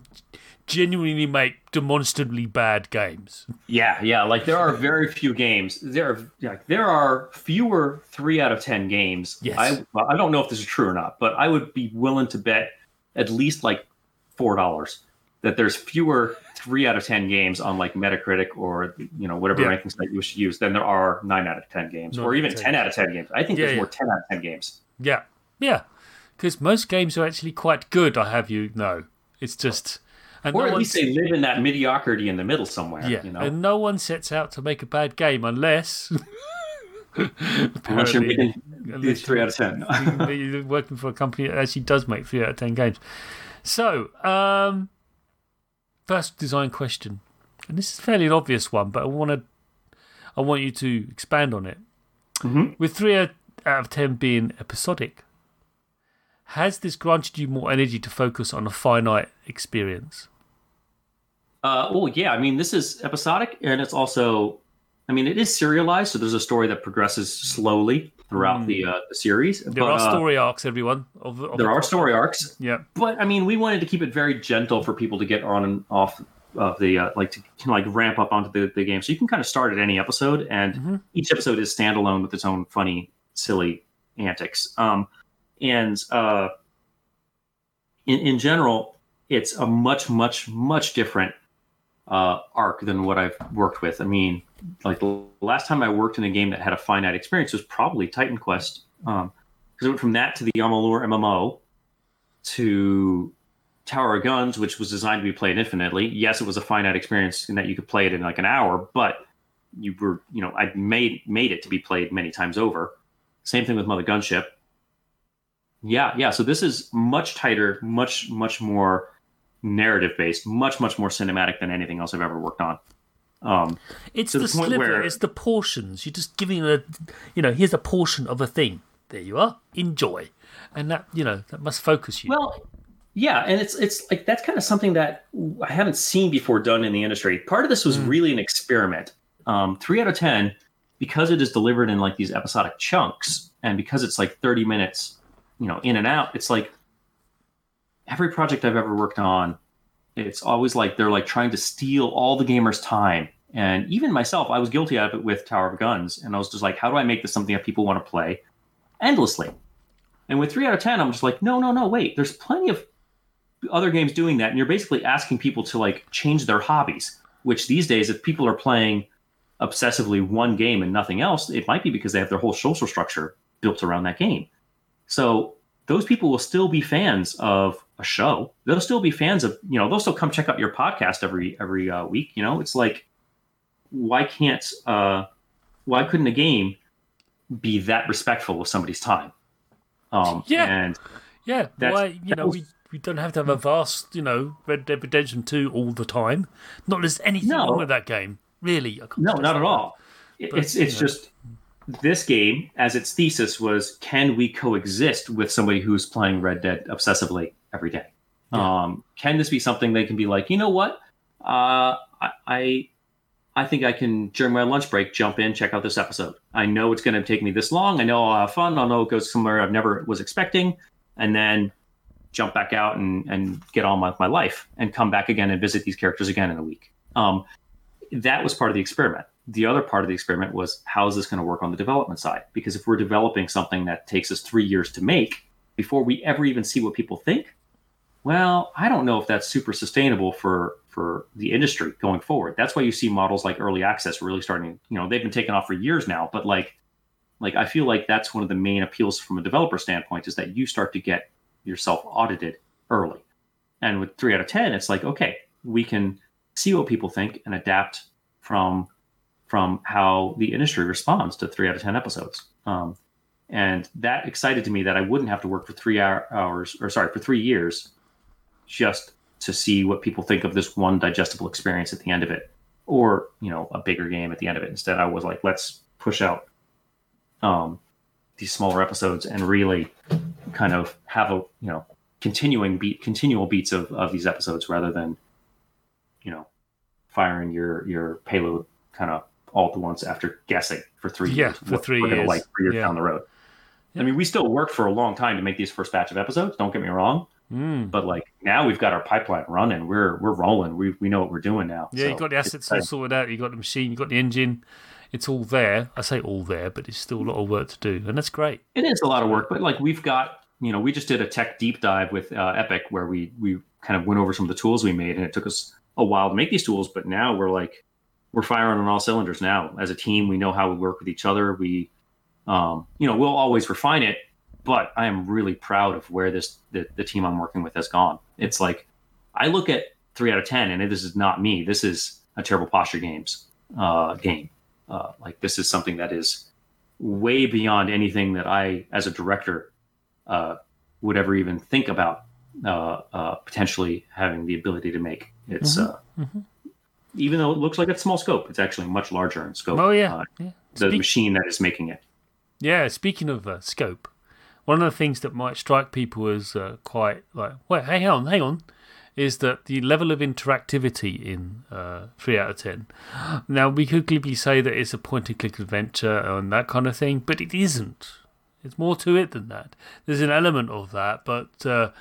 genuinely make demonstrably bad games. Yeah, yeah. Like there are very few games. There are like there are fewer three out of ten games. Yes. I well, I don't know if this is true or not, but I would be willing to bet at least like four dollars that there's fewer three out of ten games on like Metacritic or you know whatever Yeah. ranking site you should use than there are nine out of ten games Nine or even 10. ten out of ten games. I think Yeah, there's yeah. more ten out of ten games. Yeah, yeah. Because most games are actually quite good. I have you know. It's just. And Or no at least they live in that mediocrity in the middle somewhere. Yeah, you know, and no one sets out to make a bad game unless. unless you're apparently- making unless these three out of ten. you're working for a company that actually does make three out of ten games. So, um, first design question, and this is fairly an obvious one, but I want to, I want you to expand on it. Mhm. With three out out of ten being episodic, has this granted you more energy to focus on a finite experience? Uh, well, yeah. I mean, this is episodic, and it's also, I mean, it is serialized, so there's a story that progresses slowly throughout the, uh, the series. There but, are uh, story arcs, everyone. Of, of there are story arcs, Yeah, but I mean, we wanted to keep it very gentle for people to get on and off of the uh, like to like ramp up onto the, the game. So you can kind of start at any episode, and Mhm. each episode is standalone with its own funny, silly antics. Um, and uh, in in general, it's a much, much, much different uh, arc than what I've worked with. I mean, like the last time I worked in a game that had a finite experience was probably Titan Quest. Um, because it went from that to the Amalur MMO to Tower of Guns, which was designed to be played infinitely. Yes, it was a finite experience in that you could play it in like an hour, but you were, you know, I made made it to be played many times over. Same thing with Mother Gunship. Yeah, yeah. So this is much tighter, much much more narrative based, much much more cinematic than anything else I've ever worked on. Um, It's the, the sliver, where- it's the portions. You're just giving a, you know, here's a portion of a thing. There you are. Enjoy. And that, you know, that must focus you. Well, yeah, and it's it's like that's kind of something that I haven't seen before done in the industry. Part of this was really an experiment. um, three out of ten because it is delivered in like these episodic chunks and because it's like 30 minutes you know in and out it's like every project i've ever worked on it's always like they're like trying to steal all the gamers time and even myself i was guilty of it with tower of guns and i was just like how do i make this something that people want to play endlessly and with three out of ten i'm just like no no no wait there's plenty of other games doing that and you're basically asking people to like change their hobbies which these days if people are playing obsessively one game and nothing else, it might be because they have their whole social structure built around that game. So those people will still be fans of a show. They'll still be fans of, you know, they'll still come check out your podcast every every uh, week. You know, it's like, why can't, uh, why couldn't a game be that respectful of somebody's time? Um, Yeah. And yeah. that's- Why, you that know, was- we, we don't have to have a vast, you know, Red Dead Redemption 2 all the time. Not there's anything No. wrong with that game. Really. No, not at all. But, It's it's know. just this game, as its thesis was, can we coexist with somebody who's playing Red Dead obsessively every day? Um, can this be something they can be like, you know what? Uh, I, I I think I can during my lunch break jump in, check out this episode. I know it's going to take me this long. I know I'll have fun. I'll know it goes somewhere I've never was expecting, and then jump back out and and get on with my life and come back again and visit these characters again in a week. Um, that was part of the experiment. The other part of the experiment was how is this going to work on the development side? Because if we're developing something that takes us three years to make before we ever even see what people think, well, I don't know if that's super sustainable for for the industry going forward. That's why you see models like early access really starting. You know, they've been taken off for years now, but like, like I feel like that's one of the main appeals from a developer standpoint is that you start to get yourself audited early. And with three out of ten, it's like okay, we can see what people think and adapt from from how the industry responds to three out of ten episodes. Um, and that excited to me that I wouldn't have to work for three hour, hours or sorry for three years just to see what people think of this one digestible experience at the end of it, or you know a bigger game at the end of it. Instead, I was like, let's push out um, these smaller episodes and really kind of have a you know continuing beat continual beats of, of these episodes rather than you know firing your your payload kind of all at once after guessing for three Yeah, years for what three years. like three years Yeah. down the road i mean we still worked for a long time to make these first batch of episodes don't get me wrong Mm. but like now we've got our pipeline running we're we're rolling we, we know what we're doing now Yeah, So you've got the assets all sorted out. You've got the machine, you've got the engine. It's all there. I say all there, but it's still a lot of work to do. And that's great. It is a lot of work, but like we've got, you know, we just did a tech deep dive with uh, Epic where we we kind of went over some of the tools we made, and it took us a while to make these tools, but now we're like we're firing on all cylinders now as a team. We know how we work with each other. We, um, you know, we'll always refine it, but I am really proud of where this the, the team I'm working with has gone. It's like I look at three out of ten, and this is not me. This is a terrible posture games uh, game. Uh, like this is something that is way beyond anything that I, as a director, uh, would ever even think about uh, uh, potentially having the ability to make. It's uh, mhm. Even though it looks like a small scope, it's actually much larger in scope. Oh, yeah. uh, yeah. the Speak- machine that is making it. Yeah, speaking of uh, scope, one of the things that might strike people as uh, quite like, wait, hang on, hang on, is that the level of interactivity in uh, 3 out of 10. Now, we could glibly say that it's a point and click adventure and that kind of thing, but it isn't. It's more to it than that. There's an element of that, but uh,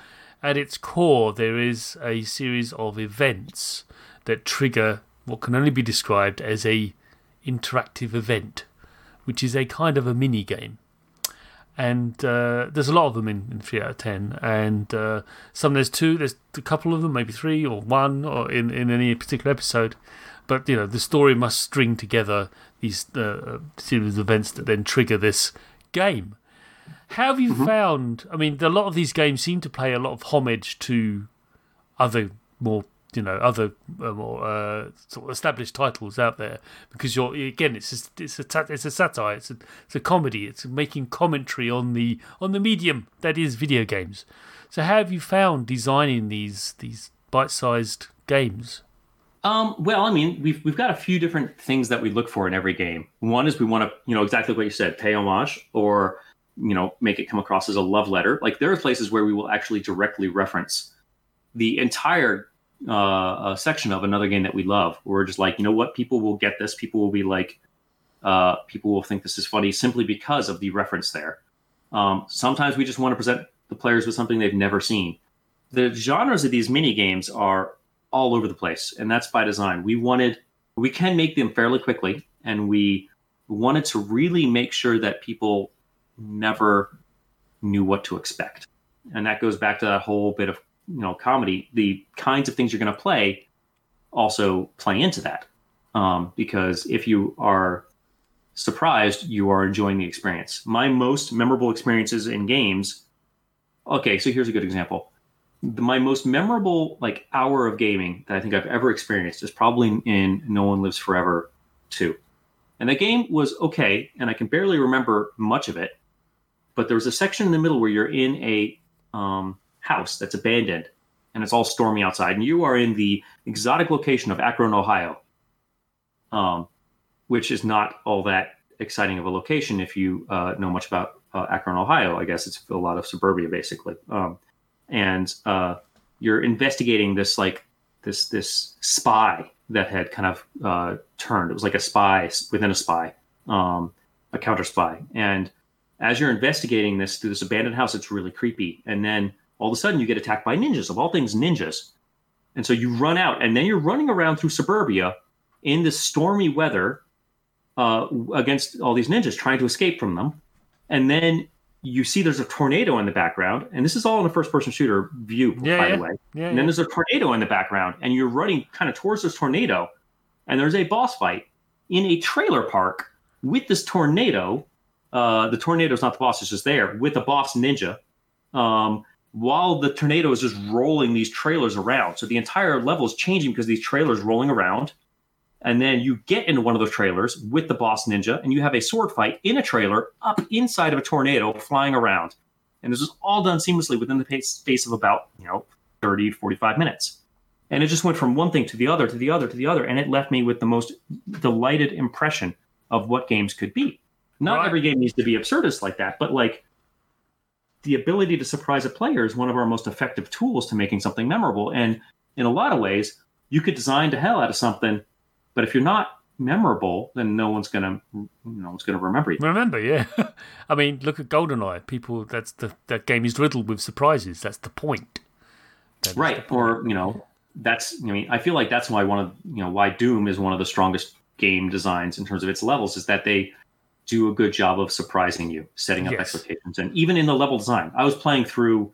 at its core, there is a series of events that trigger what can only be described as a interactive event which is a kind of a mini game. And uh, there's a lot of them in, in 3 out of 10. And uh, some there's two, there's a couple of them, maybe three or one or in, in any particular episode. but you know the story must string together these uh, series of events that then trigger this game. How have you Mm-hmm. found? I mean, a lot of these games seem to play a lot of homage to other more, you know, other uh, more uh, sort of established titles out there because you're again, it's a, it's a it's a satire, it's a it's a comedy, it's making commentary on the on the medium that is video games. So, how have you found designing these these bite-sized games? Um, well, I mean, we've we've got a few different things that we look for in every game. One is we want to, you know, exactly what you said, pay homage or you know, make it come across as a love letter. Like there are places where we will actually directly reference the entire uh, uh, section of another game that we love. We're just like, you know what, people will get this. People will be like, uh, people will think this is funny simply because of the reference there. Um, sometimes we just want to present the players with something they've never seen. The genres of these mini games are all over the place, and that's by design. We wanted, we can make them fairly quickly, and we wanted to really make sure that people never knew what to expect. And that goes back to that whole bit of you know comedy. The kinds of things you're going to play also play into that, um, because if you are surprised, you are enjoying the experience. My most memorable experiences in games. Okay, so here's a good example. My most memorable like hour of gaming that I think I've ever experienced is probably in No One Lives Forever 2. And that game was okay, and I can barely remember much of it. But there was a section in the middle where you're in a um, house that's abandoned, and it's all stormy outside, and you are in the exotic location of Akron, Ohio, um, which is not all that exciting of a location if you uh, know much about uh, Akron, Ohio. I guess it's a lot of suburbia, basically. Um, and uh, you're investigating this like this this spy that had kind of uh, turned. It was like a spy within a spy, um, a counter spy. And as you're investigating this through this abandoned house, it's really creepy. And then all of a sudden, you get attacked by ninjas. Of all things, ninjas. And so you run out, and then you're running around through suburbia in this stormy weather uh, against all these ninjas, trying to escape from them. And then you see there's a tornado in the background, and this is all in a first-person shooter view, Yeah, by yeah. the way. Yeah, And then there's a tornado in the background, and you're running kind of towards this tornado, and there's a boss fight in a trailer park with this tornado. Uh, the tornado's not the boss; it's just there with a boss ninja. Um, while the tornado is just rolling these trailers around, so the entire level is changing because these trailers rolling around. And then you get into one of those trailers with the boss ninja, and you have a sword fight in a trailer up inside of a tornado flying around. And this is all done seamlessly within the space of about, you know, 30 to 45 minutes. And it just went from one thing to the other to the other to the other. And it left me with the most delighted impression of what games could be. Not Right. every game needs to be absurdist like that, but like the ability to surprise a player is one of our most effective tools to making something memorable. And in a lot of ways, you could design the hell out of something, but if you're not memorable, then no one's gonna no one's gonna remember you. Remember, yeah. I mean, look at GoldenEye. People, that's the that game is riddled with surprises. That's the point. That is the right point. or you know that's i mean i feel like that's why one of you know why doom is one of the strongest game designs in terms of its levels is that they do a good job of surprising you setting up Yes. expectations and even in the level design i was playing through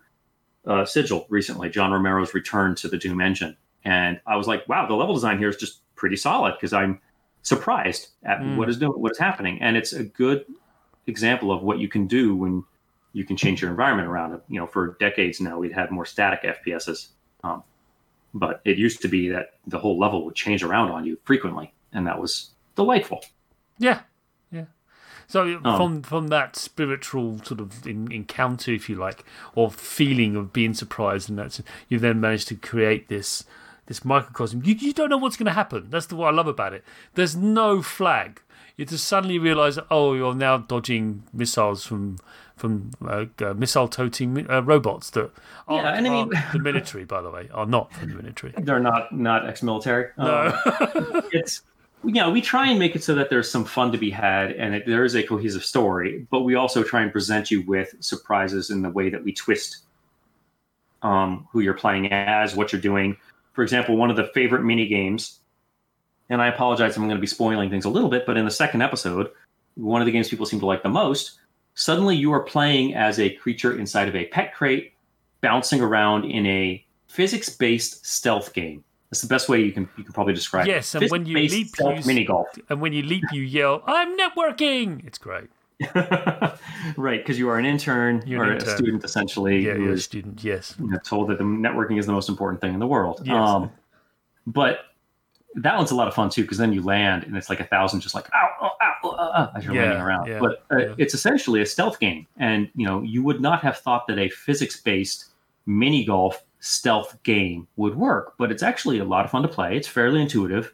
uh, sigil recently john romero's return to the doom engine and i was like wow the level design here is just pretty solid because i'm surprised at Mm. what is doing what is happening and it's a good example of what you can do when you can change your environment around. You know, for decades now, we'd had more static FPSs, um, but it used to be that the whole level would change around on you frequently, and that was delightful. Yeah. So Um, from from that spiritual sort of in, encounter, if you like, or feeling of being surprised, and that's you then managed to create this this microcosm. You you don't know what's going to happen. That's the what I love about it. There's no flag. You just suddenly realise, oh, you're now dodging missiles from from uh, uh, missile toting uh, robots that are, Yeah, and I mean- are the military, by the way, are not from the military. They're not not ex-military. No. Um, it's know we try and make it so that there's some fun to be had and it, there is a cohesive story, but we also try and present you with surprises in the way that we twist um, who you're playing as, what you're doing. For example, one of the favorite mini games, and I apologize, I'm going to be spoiling things a little bit, but in the second episode, one of the games people seem to like the most, suddenly you are playing as a creature inside of a pet crate, bouncing around in a physics-based stealth game That's the best way you can you can probably describe Yes, it. and when you leap, you- mini golf. And when you leap, you yell, "I'm networking!" It's great. right, because you are an intern You're or an a student essentially Yeah, you're a student. Yes. you know, told that the networking is the most important thing in the world. Yes. Um, but that one's a lot of fun too because then you land and it's like a thousand just like ow, ow, ow, ow, ow, as you're Yeah, landing around. yeah, but uh, yeah. it's essentially a stealth game, and you know you would not have thought that a physics-based mini golf stealth game would work, but it's actually a lot of fun to play. It's fairly intuitive.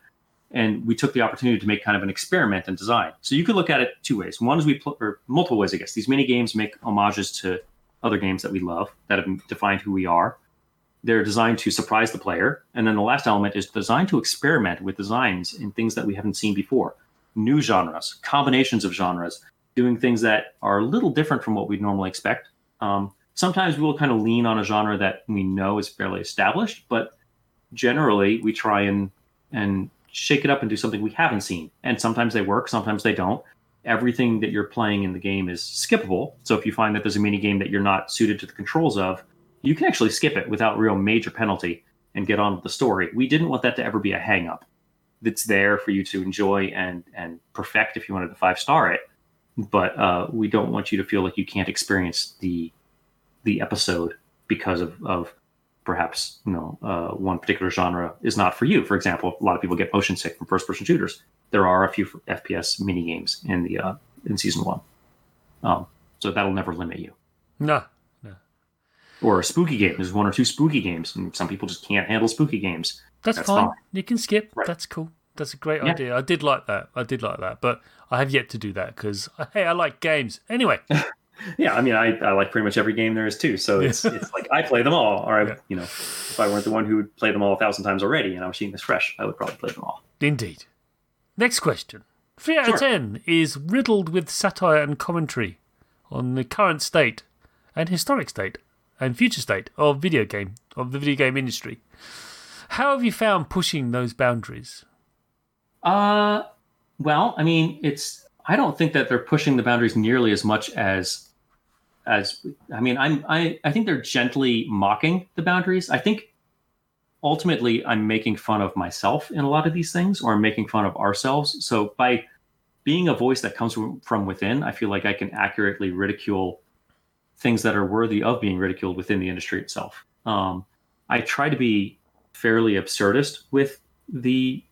And we took the opportunity to make kind of an experiment in design. So you could look at it two ways. One is we pl- or multiple ways, I guess. These mini games make homages to other games that we love that have defined who we are. They're designed to surprise the player. And then the last element is designed to experiment with designs in things that we haven't seen before new genres, combinations of genres, doing things that are a little different from what we'd normally expect. Um, sometimes we'll kind of lean on a genre that we know is fairly established, but generally we try and and shake it up and do something we haven't seen. And sometimes they work, sometimes they don't. Everything that you're playing in the game is skippable. So if you find that there's a mini game that you're not suited to the controls of, you can actually skip it without real major penalty and get on with the story. We didn't want that to ever be a hang up. It's there for you to enjoy and and perfect if you wanted to five star it. But uh, we don't want you to feel like you can't experience the the episode because of, of perhaps you know uh, one particular genre is not for you. For example, a lot of people get motion sick from first person shooters. There are a few FPS mini games in the uh, in season one, um, so that'll never limit you. No. Or a spooky game. There's one or two spooky games, and some people just can't handle spooky games. That's, That's fine. fine. You can skip. Right. That's cool. That's a great Yeah. idea. I did like that. I did like that, but I have yet to do that because hey, I like games. Anyway, Yeah, I mean, I, I like pretty much every game there is too. So it's it's like I play them all, or I, Yeah. you know, if I weren't the one who would play them all a thousand times already, and I was seeing this fresh, I would probably play them all. indeed. Next question. Three out of ten is riddled with satire and commentary on the current state and historic state and future state of video game of the video game industry. How have you found pushing those boundaries? Uh, well, I mean, it's. I don't think that they're pushing the boundaries nearly as much as, as. I mean, I'm. I. I think they're gently mocking the boundaries. I think, ultimately, I'm making fun of myself in a lot of these things, or I'm making fun of ourselves. So by being a voice that comes from, within, I feel like I can accurately ridicule things that are worthy of being ridiculed within the industry itself. Um, I try to be fairly absurdist with the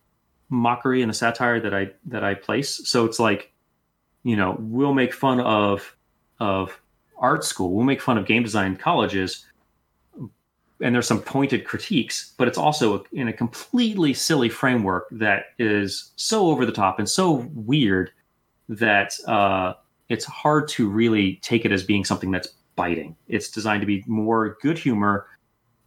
mockery and the satire that I that I place. So it's like, you know, we'll make fun of of art school, we'll make fun of game design colleges, and there's some pointed critiques, but it's also in a completely silly framework that is so over the top and so weird that uh, it's hard to really take it as being something that's biting. It's designed to be more good humor,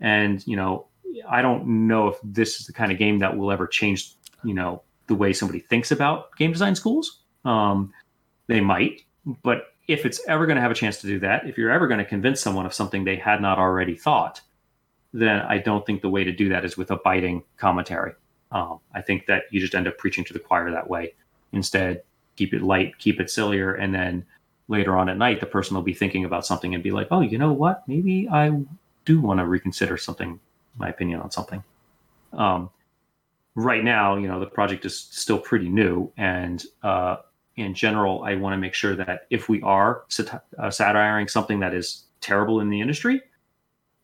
and you know, I don't know if this is the kind of game that will ever change, you know, the way somebody thinks about game design schools. Um, they might, but if it's ever going to have a chance to do that, if you're ever going to convince someone of something they had not already thought, then I don't think the way to do that is with a biting commentary. Um, I think that you just end up preaching to the choir that way. Instead, keep it light, keep it sillier, and then later on at night, the person will be thinking about something and be like, "Oh, you know what? Maybe I do want to reconsider something, my opinion on something." Um, right now, you know, the project is still pretty new, and uh, in general, I want to make sure that if we are sat- uh, satiring something that is terrible in the industry,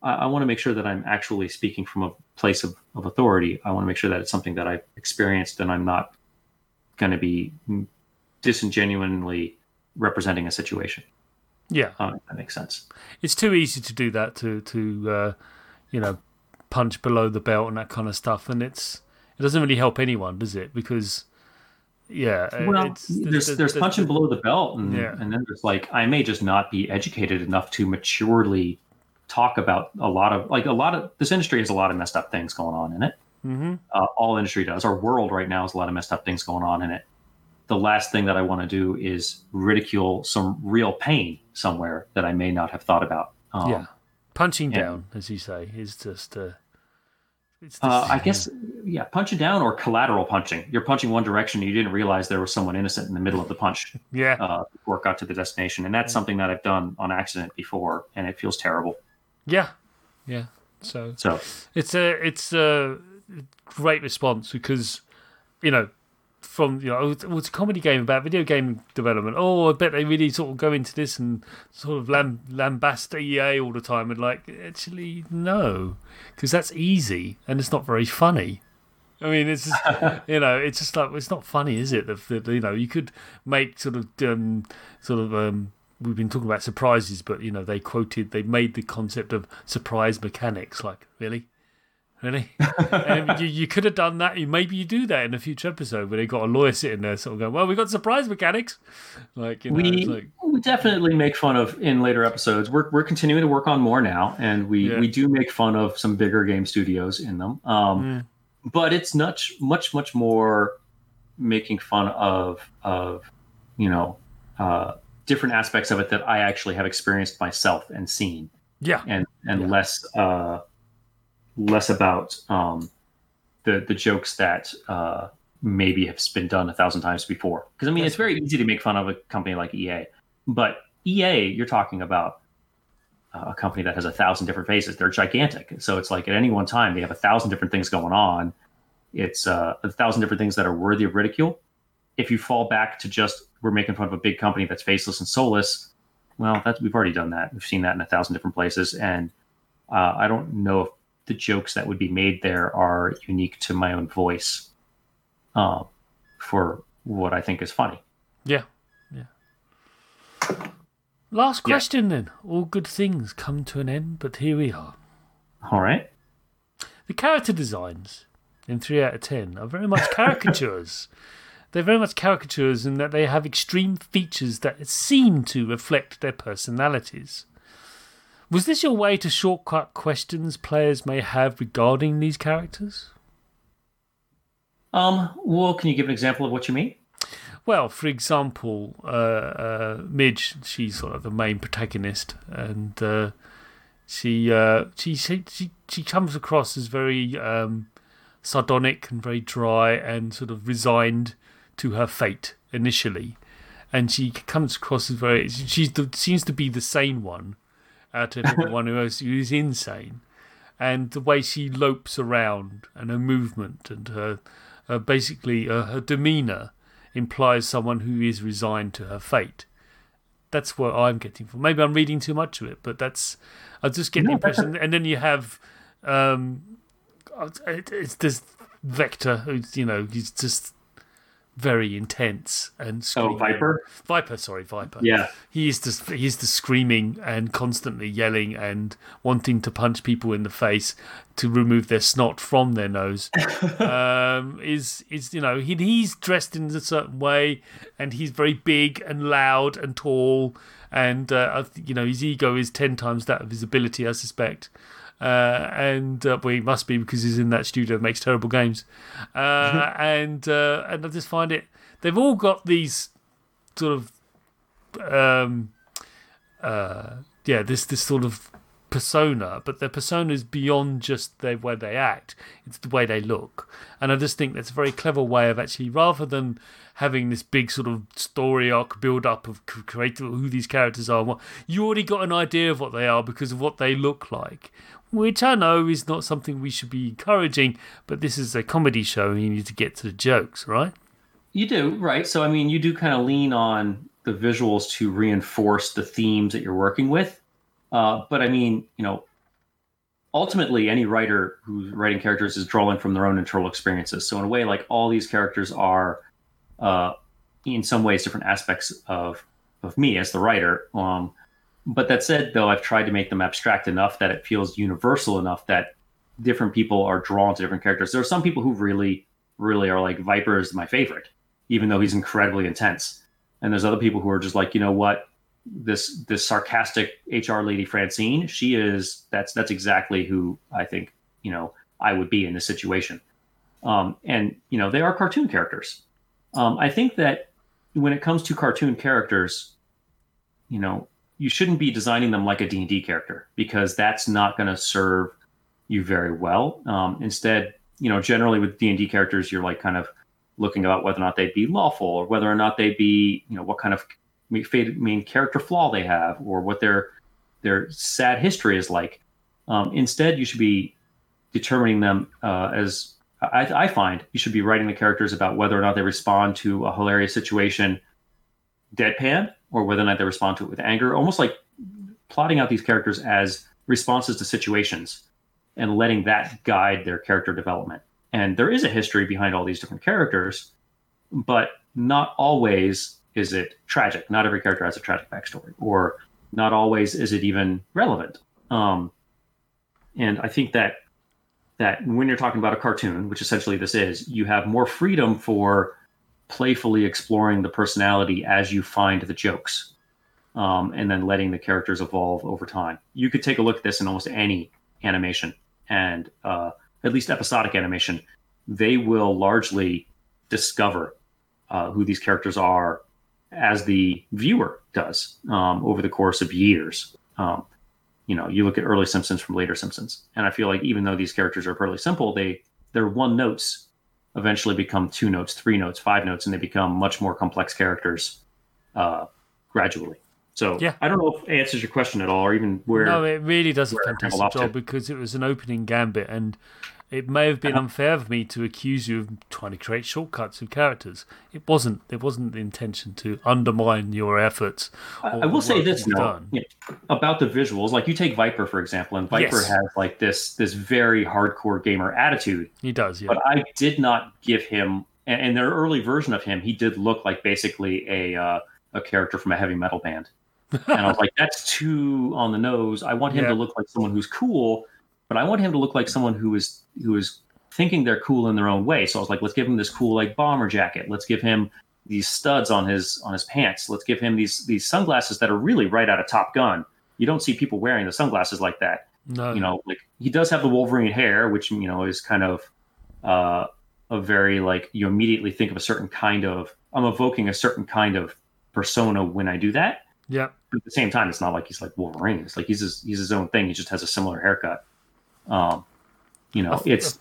I, I want to make sure that I'm actually speaking from a place of, of authority. I want to make sure that it's something that I've experienced and I'm not going to be disingenuinely representing a situation. Yeah, Uh, that makes sense. it's too easy to do that to to uh, you know punch below the belt and that kind of stuff, and it's it doesn't really help anyone, does it? Because yeah, uh, Well, it's, there's there's punching below the belt, and, Yeah. and then there's like I may just not be educated enough to maturely talk about a lot of like a lot of this industry has a lot of messed up things going on in it. hmm Uh, all industry does. Our world right now has a lot of messed up things going on in it. The last thing that I want to do is ridicule some real pain somewhere that I may not have thought about. Um, yeah, punching yeah. down, as you say, is just. Uh, it's Uh, I guess, yeah, punching down or collateral punching. You're punching one direction and you didn't realize there was someone innocent in the middle of the punch. Yeah, uh, before it got to the destination. And that's something that I've done on accident before, and it feels terrible. yeah, yeah. So So it's a it's uh great response because you know from you know oh, it was a comedy game about video game development. Oh, I bet they really sort of go into this and sort of lamb, lambast EA all the time and like actually no, because that's easy and it's not very funny. I mean, it's just, you know, it's just like it's not funny, is it? That you know, you could make sort of um, sort of um, we've been talking about surprises, but you know, they quoted they made the concept of surprise mechanics. Like, really, really, um, you, you could have done that. Maybe you do that in a future episode where they got a lawyer sitting there, sort of going, "Well, we got surprise mechanics." Like, you know, we like, we definitely make fun of in later episodes. We're we're continuing to work on more now, and we Yeah. we do make fun of some bigger game studios in them. Um, mm, but it's much much much more making fun of of you know uh, different aspects of it that I actually have experienced myself and seen, yeah, and and Yeah. less uh, less about um, the the jokes that uh, maybe have been done a thousand times before. Because I mean, That's it's very easy to make fun of a company like EA, but EA, you're talking about a company that has a thousand different faces. They're gigantic, so it's like at any one time they have a thousand different things going on. It's uh, a thousand different things that are worthy of ridicule. If you fall back to just we're making fun of a big company that's faceless and soulless, well, that we've already done that. We've seen that in a thousand different places, and uh, I don't know if the jokes that would be made there are unique to my own voice uh, for what I think is funny. yeah, yeah. Last Yeah. question then. All good things come to an end, but here we are. All right. The character designs in 3 out of 10 are very much caricatures. They're very much caricatures in that they have extreme features that seem to reflect their personalities. Was this your way to shortcut questions players may have regarding these characters? Um, well, can you give an example of what you mean? Well, for example, uh, uh, Midge, she's sort of the main protagonist, and uh, she, uh, she she she she comes across as very um, sardonic and very dry and sort of resigned to her fate initially, and she comes across as very she seems to be the sane one out of everyone who is, insane, and the way she lopes around and her movement and her, uh, basically uh, her demeanor implies someone who is resigned to her fate. That's what I'm getting from. Maybe I'm reading too much of it, but that's I just get the impression. And then you have, um, it, it's this Vector who's you know he's just very intense and Oh. Viper. Viper, sorry, Viper. Yeah. He is just he's just screaming and constantly yelling and wanting to punch people in the face to remove their snot from their nose. um, is is you know he he's dressed in a certain way and he's very big and loud and tall and uh, you know his ego is ten times that of his ability, I suspect. Uh, and uh, well, he must be because he's in that studio that makes terrible games. Uh, and uh, and I just find it. They've all got these sort of um uh yeah this this sort of persona but their persona is beyond just the way they act it's the way they look and i just think that's a very clever way of actually rather than having this big sort of story arc build up of c- creating who these characters are what you already got an idea of what they are because of what they look like which i know is not something we should be encouraging but this is a comedy show and you need to get to the jokes right You do, right? So, I mean, you do kind of lean on the visuals to reinforce the themes that you're working with. Uh, but I mean, you know, ultimately, any writer who's writing characters is drawing from their own internal experiences. So, in a way, like all these characters are, uh, in some ways, different aspects of of me as the writer. Um, but that said, though, I've tried to make them abstract enough that it feels universal enough that different people are drawn to different characters. There are some people who really, really are like Viper is my favorite, even though he's incredibly intense. And there's other people who are just like, you know what, this this sarcastic HR lady Francine, she is that's that's exactly who I think you know I would be in this situation. Um, and you know they are cartoon characters. Um, I think that when it comes to cartoon characters, you know you shouldn't be designing them like a D&D character because that's not going to serve you very well. Um, instead, you know, generally with D&D characters, you're like kind of looking about whether or not they'd be lawful or whether or not they'd be, you know, what kind of main character flaw they have or what their their sad history is like. Um, instead, you should be determining them uh, as I, I find you should be writing the characters about whether or not they respond to a hilarious situation deadpan or whether or not they respond to it with anger, almost like plotting out these characters as responses to situations and letting that guide their character development. And there is a history behind all these different characters, but not always is it tragic. Not every character has a tragic backstory, or not always is it even relevant. Um, and I think that that when you're talking about a cartoon, which essentially this is, you have more freedom for playfully exploring the personality as you find the jokes, um, and then letting the characters evolve over time. You could take a look at this in almost any animation, and uh, at least episodic animation, they will largely discover uh, who these characters are as the viewer does um, over the course of years. Um, you know, you look at early Simpsons from later Simpsons, and I feel like even though these characters are fairly simple, they they're one notes eventually become two notes, three notes, five notes, and they become much more complex characters uh, gradually. So Yeah. I don't know if it answers your question at all, or even where. No, it really does a fantastic job it. because it was an opening gambit, and it may have been unfair of me to accuse you of trying to create shortcuts of characters. It wasn't. It wasn't the intention to undermine your efforts. I, I will say this though you know, about the visuals. Like you take Viper for example, and Viper Yes. has like this this very hardcore gamer attitude. He does, yeah. But I did not give him, and, and their early version of him, he did look like basically a uh, a character from a heavy metal band. and I was like, that's too on the nose. I want him Yeah. to look like someone who's cool, but I want him to look like someone who is who is thinking they're cool in their own way. So I was like, let's give him this cool like bomber jacket. Let's give him these studs on his on his pants. Let's give him these these sunglasses that are really right out of Top Gun. You don't see people wearing the sunglasses like that no, you know like he does have the wolverine hair which you know is kind of uh a very like you immediately think of a certain kind of i'm evoking a certain kind of persona when i do that yeah, but at the same time it's not like he's like wolverine it's like he's his, he's his own thing he just has a similar haircut um you know I think it's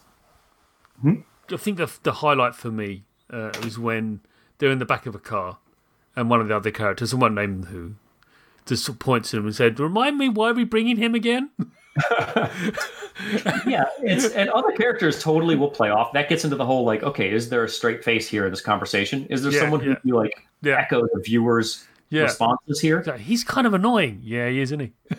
I think the the highlight for me uh, was when they're in the back of a car, and one of the other characters, I won't name who, just points to him and said, "Remind me why are we bringing him again?" yeah it's and other characters totally will play off that gets into the whole like okay is there a straight face here in this conversation is there Yeah, someone who yeah. you like Yeah. echo the viewers Yeah. responses here He's kind of annoying. Yeah, he is, isn't he?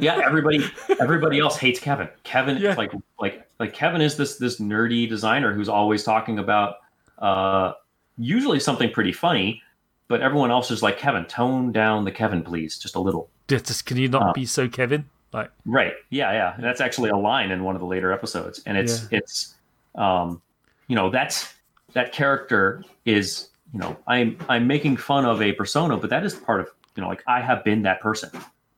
yeah everybody everybody else hates kevin kevin Yeah. like like like kevin is this this nerdy designer who's always talking about uh usually something pretty funny but everyone else is like kevin tone down the kevin please just a little Just, can you not Uh. be so Kevin? Like, right yeah yeah and that's actually a line in one of the later episodes and it's it's um you know that's that character is you know i'm i'm making fun of a persona but that is part of you know like i have been that person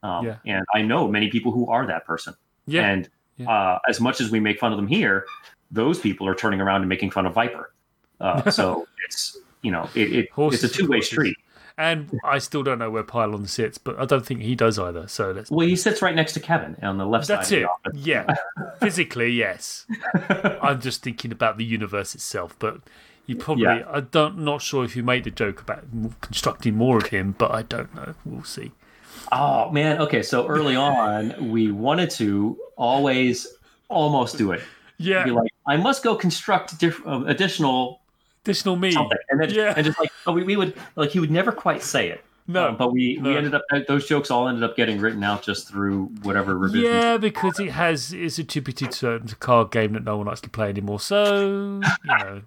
um Yeah. and i know many people who are that person yeah, And Yeah. uh, as much as we make fun of them here, those people are turning around and making fun of Viper. Uh, so it's you know it, it Horses it's a two way street. and I still don't know where Pylon sits, but I don't think he does either. So that's Well, he sits right next to Kevin on the left that's side. it. Of the office. Yeah, physically, yes. I'm just thinking about the universe itself, but you probably Yeah. I don't not sure if you made a joke about constructing more of him, but I don't know. We'll see. Oh man. Okay. So early on, we wanted to always almost do it. Yeah, Be like, I must go construct diff- uh, additional additional me. something, and then Yeah. and just like oh, we, we would like he would never quite say it. No, Um, but we we ended up those jokes all ended up getting written out just through whatever revisions. Yeah, because it has it's attributed to a card game that no one likes to play anymore. So you know,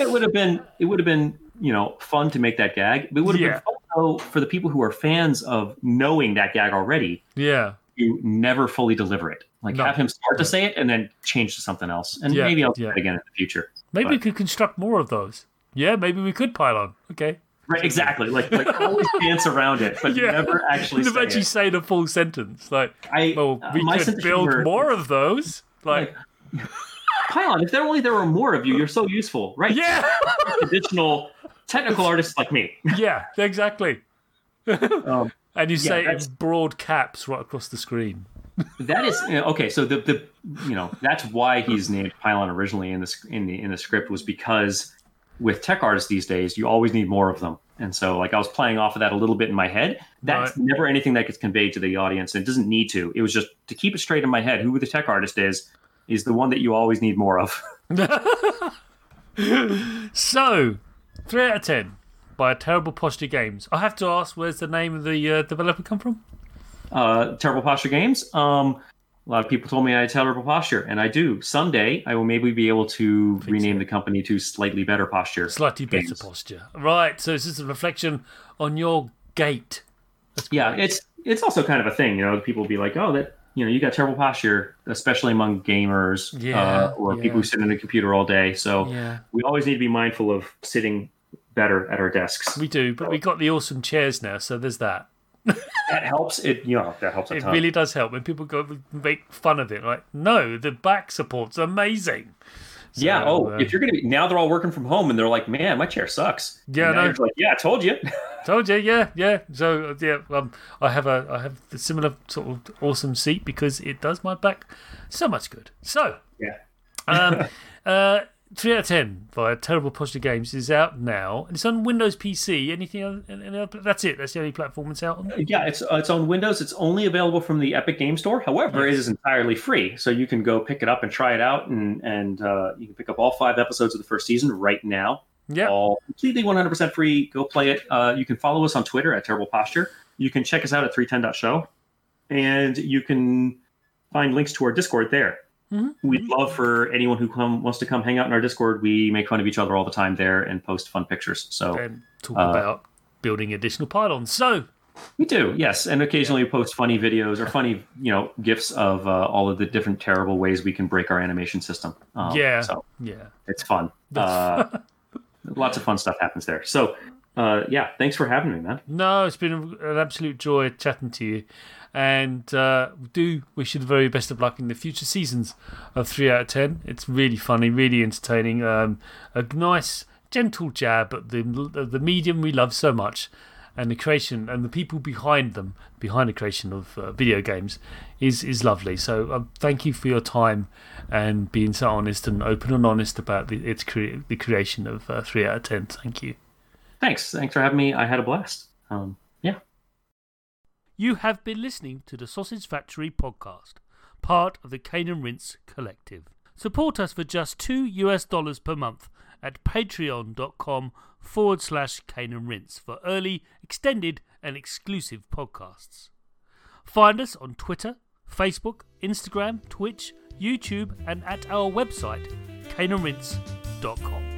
It would have been it would have been you know fun to make that gag. It would have Yeah. been fun though for the people who are fans of knowing that gag already. yeah, You never fully deliver it. Like No. have him start to say it and then change to something else. And Yeah, maybe I'll do yeah. that again in the future. maybe But- we could construct more of those. Yeah, maybe we could pile on. Okay, Right, exactly. Like like always dance around it, but Yeah. never actually never say actually it. say the full sentence. Like, I well, uh, we my could build more of those. Like, Pylon, if there only there were more of you, you're so useful, right? yeah, Additional technical artists like me. yeah, exactly. Um, And you Yeah, say it in broad caps right across the screen. That is you know, okay. So the the you know that's why he's named Pylon originally in the in the in the script was because with tech artists these days you always need more of them, and so like I was playing off of that a little bit in my head. That's Right. never anything that gets conveyed to the audience, and it doesn't need to. It was just to keep it straight in my head. Who the tech artist is is the one that you always need more of. so, three out of ten by Terrible Posture Games. I have to ask, where's the name of the uh, developer come from? Uh, Terrible Posture Games. Um, a lot of people told me I had terrible posture, and I do. Someday, I will maybe be able to rename the company to Slightly Better Posture. Slightly better Games. posture. Right. So, is this a reflection on your gait? Yeah, it's it's also kind of a thing. You know, people be like, "Oh, that you know, you got terrible posture," especially among gamers Yeah, uh, or yeah. people who sit in the computer all day. So Yeah. we always need to be mindful of sitting better at our desks. We do, but we got the awesome chairs now, so there's that. that helps. It you know that helps It really does help when people go make fun of it. Like, no, the back support's amazing. So, yeah. Oh, uh, if you're gonna be now, they're all working from home, and they're like, "Man, my chair sucks." Yeah, no. like, "Yeah, I told you." Told you, yeah, yeah. So uh, yeah, um, I have a I have a similar sort of awesome seat because it does my back so much good. So yeah. um, uh, three out of ten via Terrible Posture Games is out now, and it's on Windows PC. Anything? Other, any other, that's it. That's the only platform it's out on. Yeah, it's uh, it's on Windows. It's only available from the Epic Game Store. However, it is entirely free, so you can go pick it up and try it out, and and uh, you can pick up all five episodes of the first season right now. Yeah, All completely 100% free. Go play it. Uh, you can follow us on Twitter at Terrible Posture. You can check us out at 310.show, and you can find links to our Discord there. Mhm. We'd love for anyone who come wants to come hang out in our Discord. We make fun of each other all the time there and post fun pictures. So and talk Uh, about building additional pylons. So We do, yes, and occasionally we post funny videos or funny, you know, gifs of uh, all of the different terrible ways we can break our animation system. Um, yeah, so yeah. it's fun. Uh, lots of fun stuff happens there. So, uh, yeah, thanks for having me, man. No, it's been an absolute joy chatting to you. And uh, do wish you the very best of luck in the future seasons of 3 out of 10. It's really funny, really entertaining. Um, a nice, gentle jab at the, the medium we love so much. And the creation and the people behind them, behind the creation of uh, video games, is is lovely. So um, thank you for your time and being so honest and open and honest about the its cre- the creation of uh, three out of ten. Thank you. Thanks, thanks for having me. I had a blast. Um. You have been listening to the Sausage Factory podcast, part of the Cane and Rinse Collective. Support us for just two US dollars per month at patreon.com forward slash Cane and Rinse for early, extended, and exclusive podcasts. Find us on Twitter, Facebook, Instagram, Twitch, YouTube, and at our website, caneandrinse.com.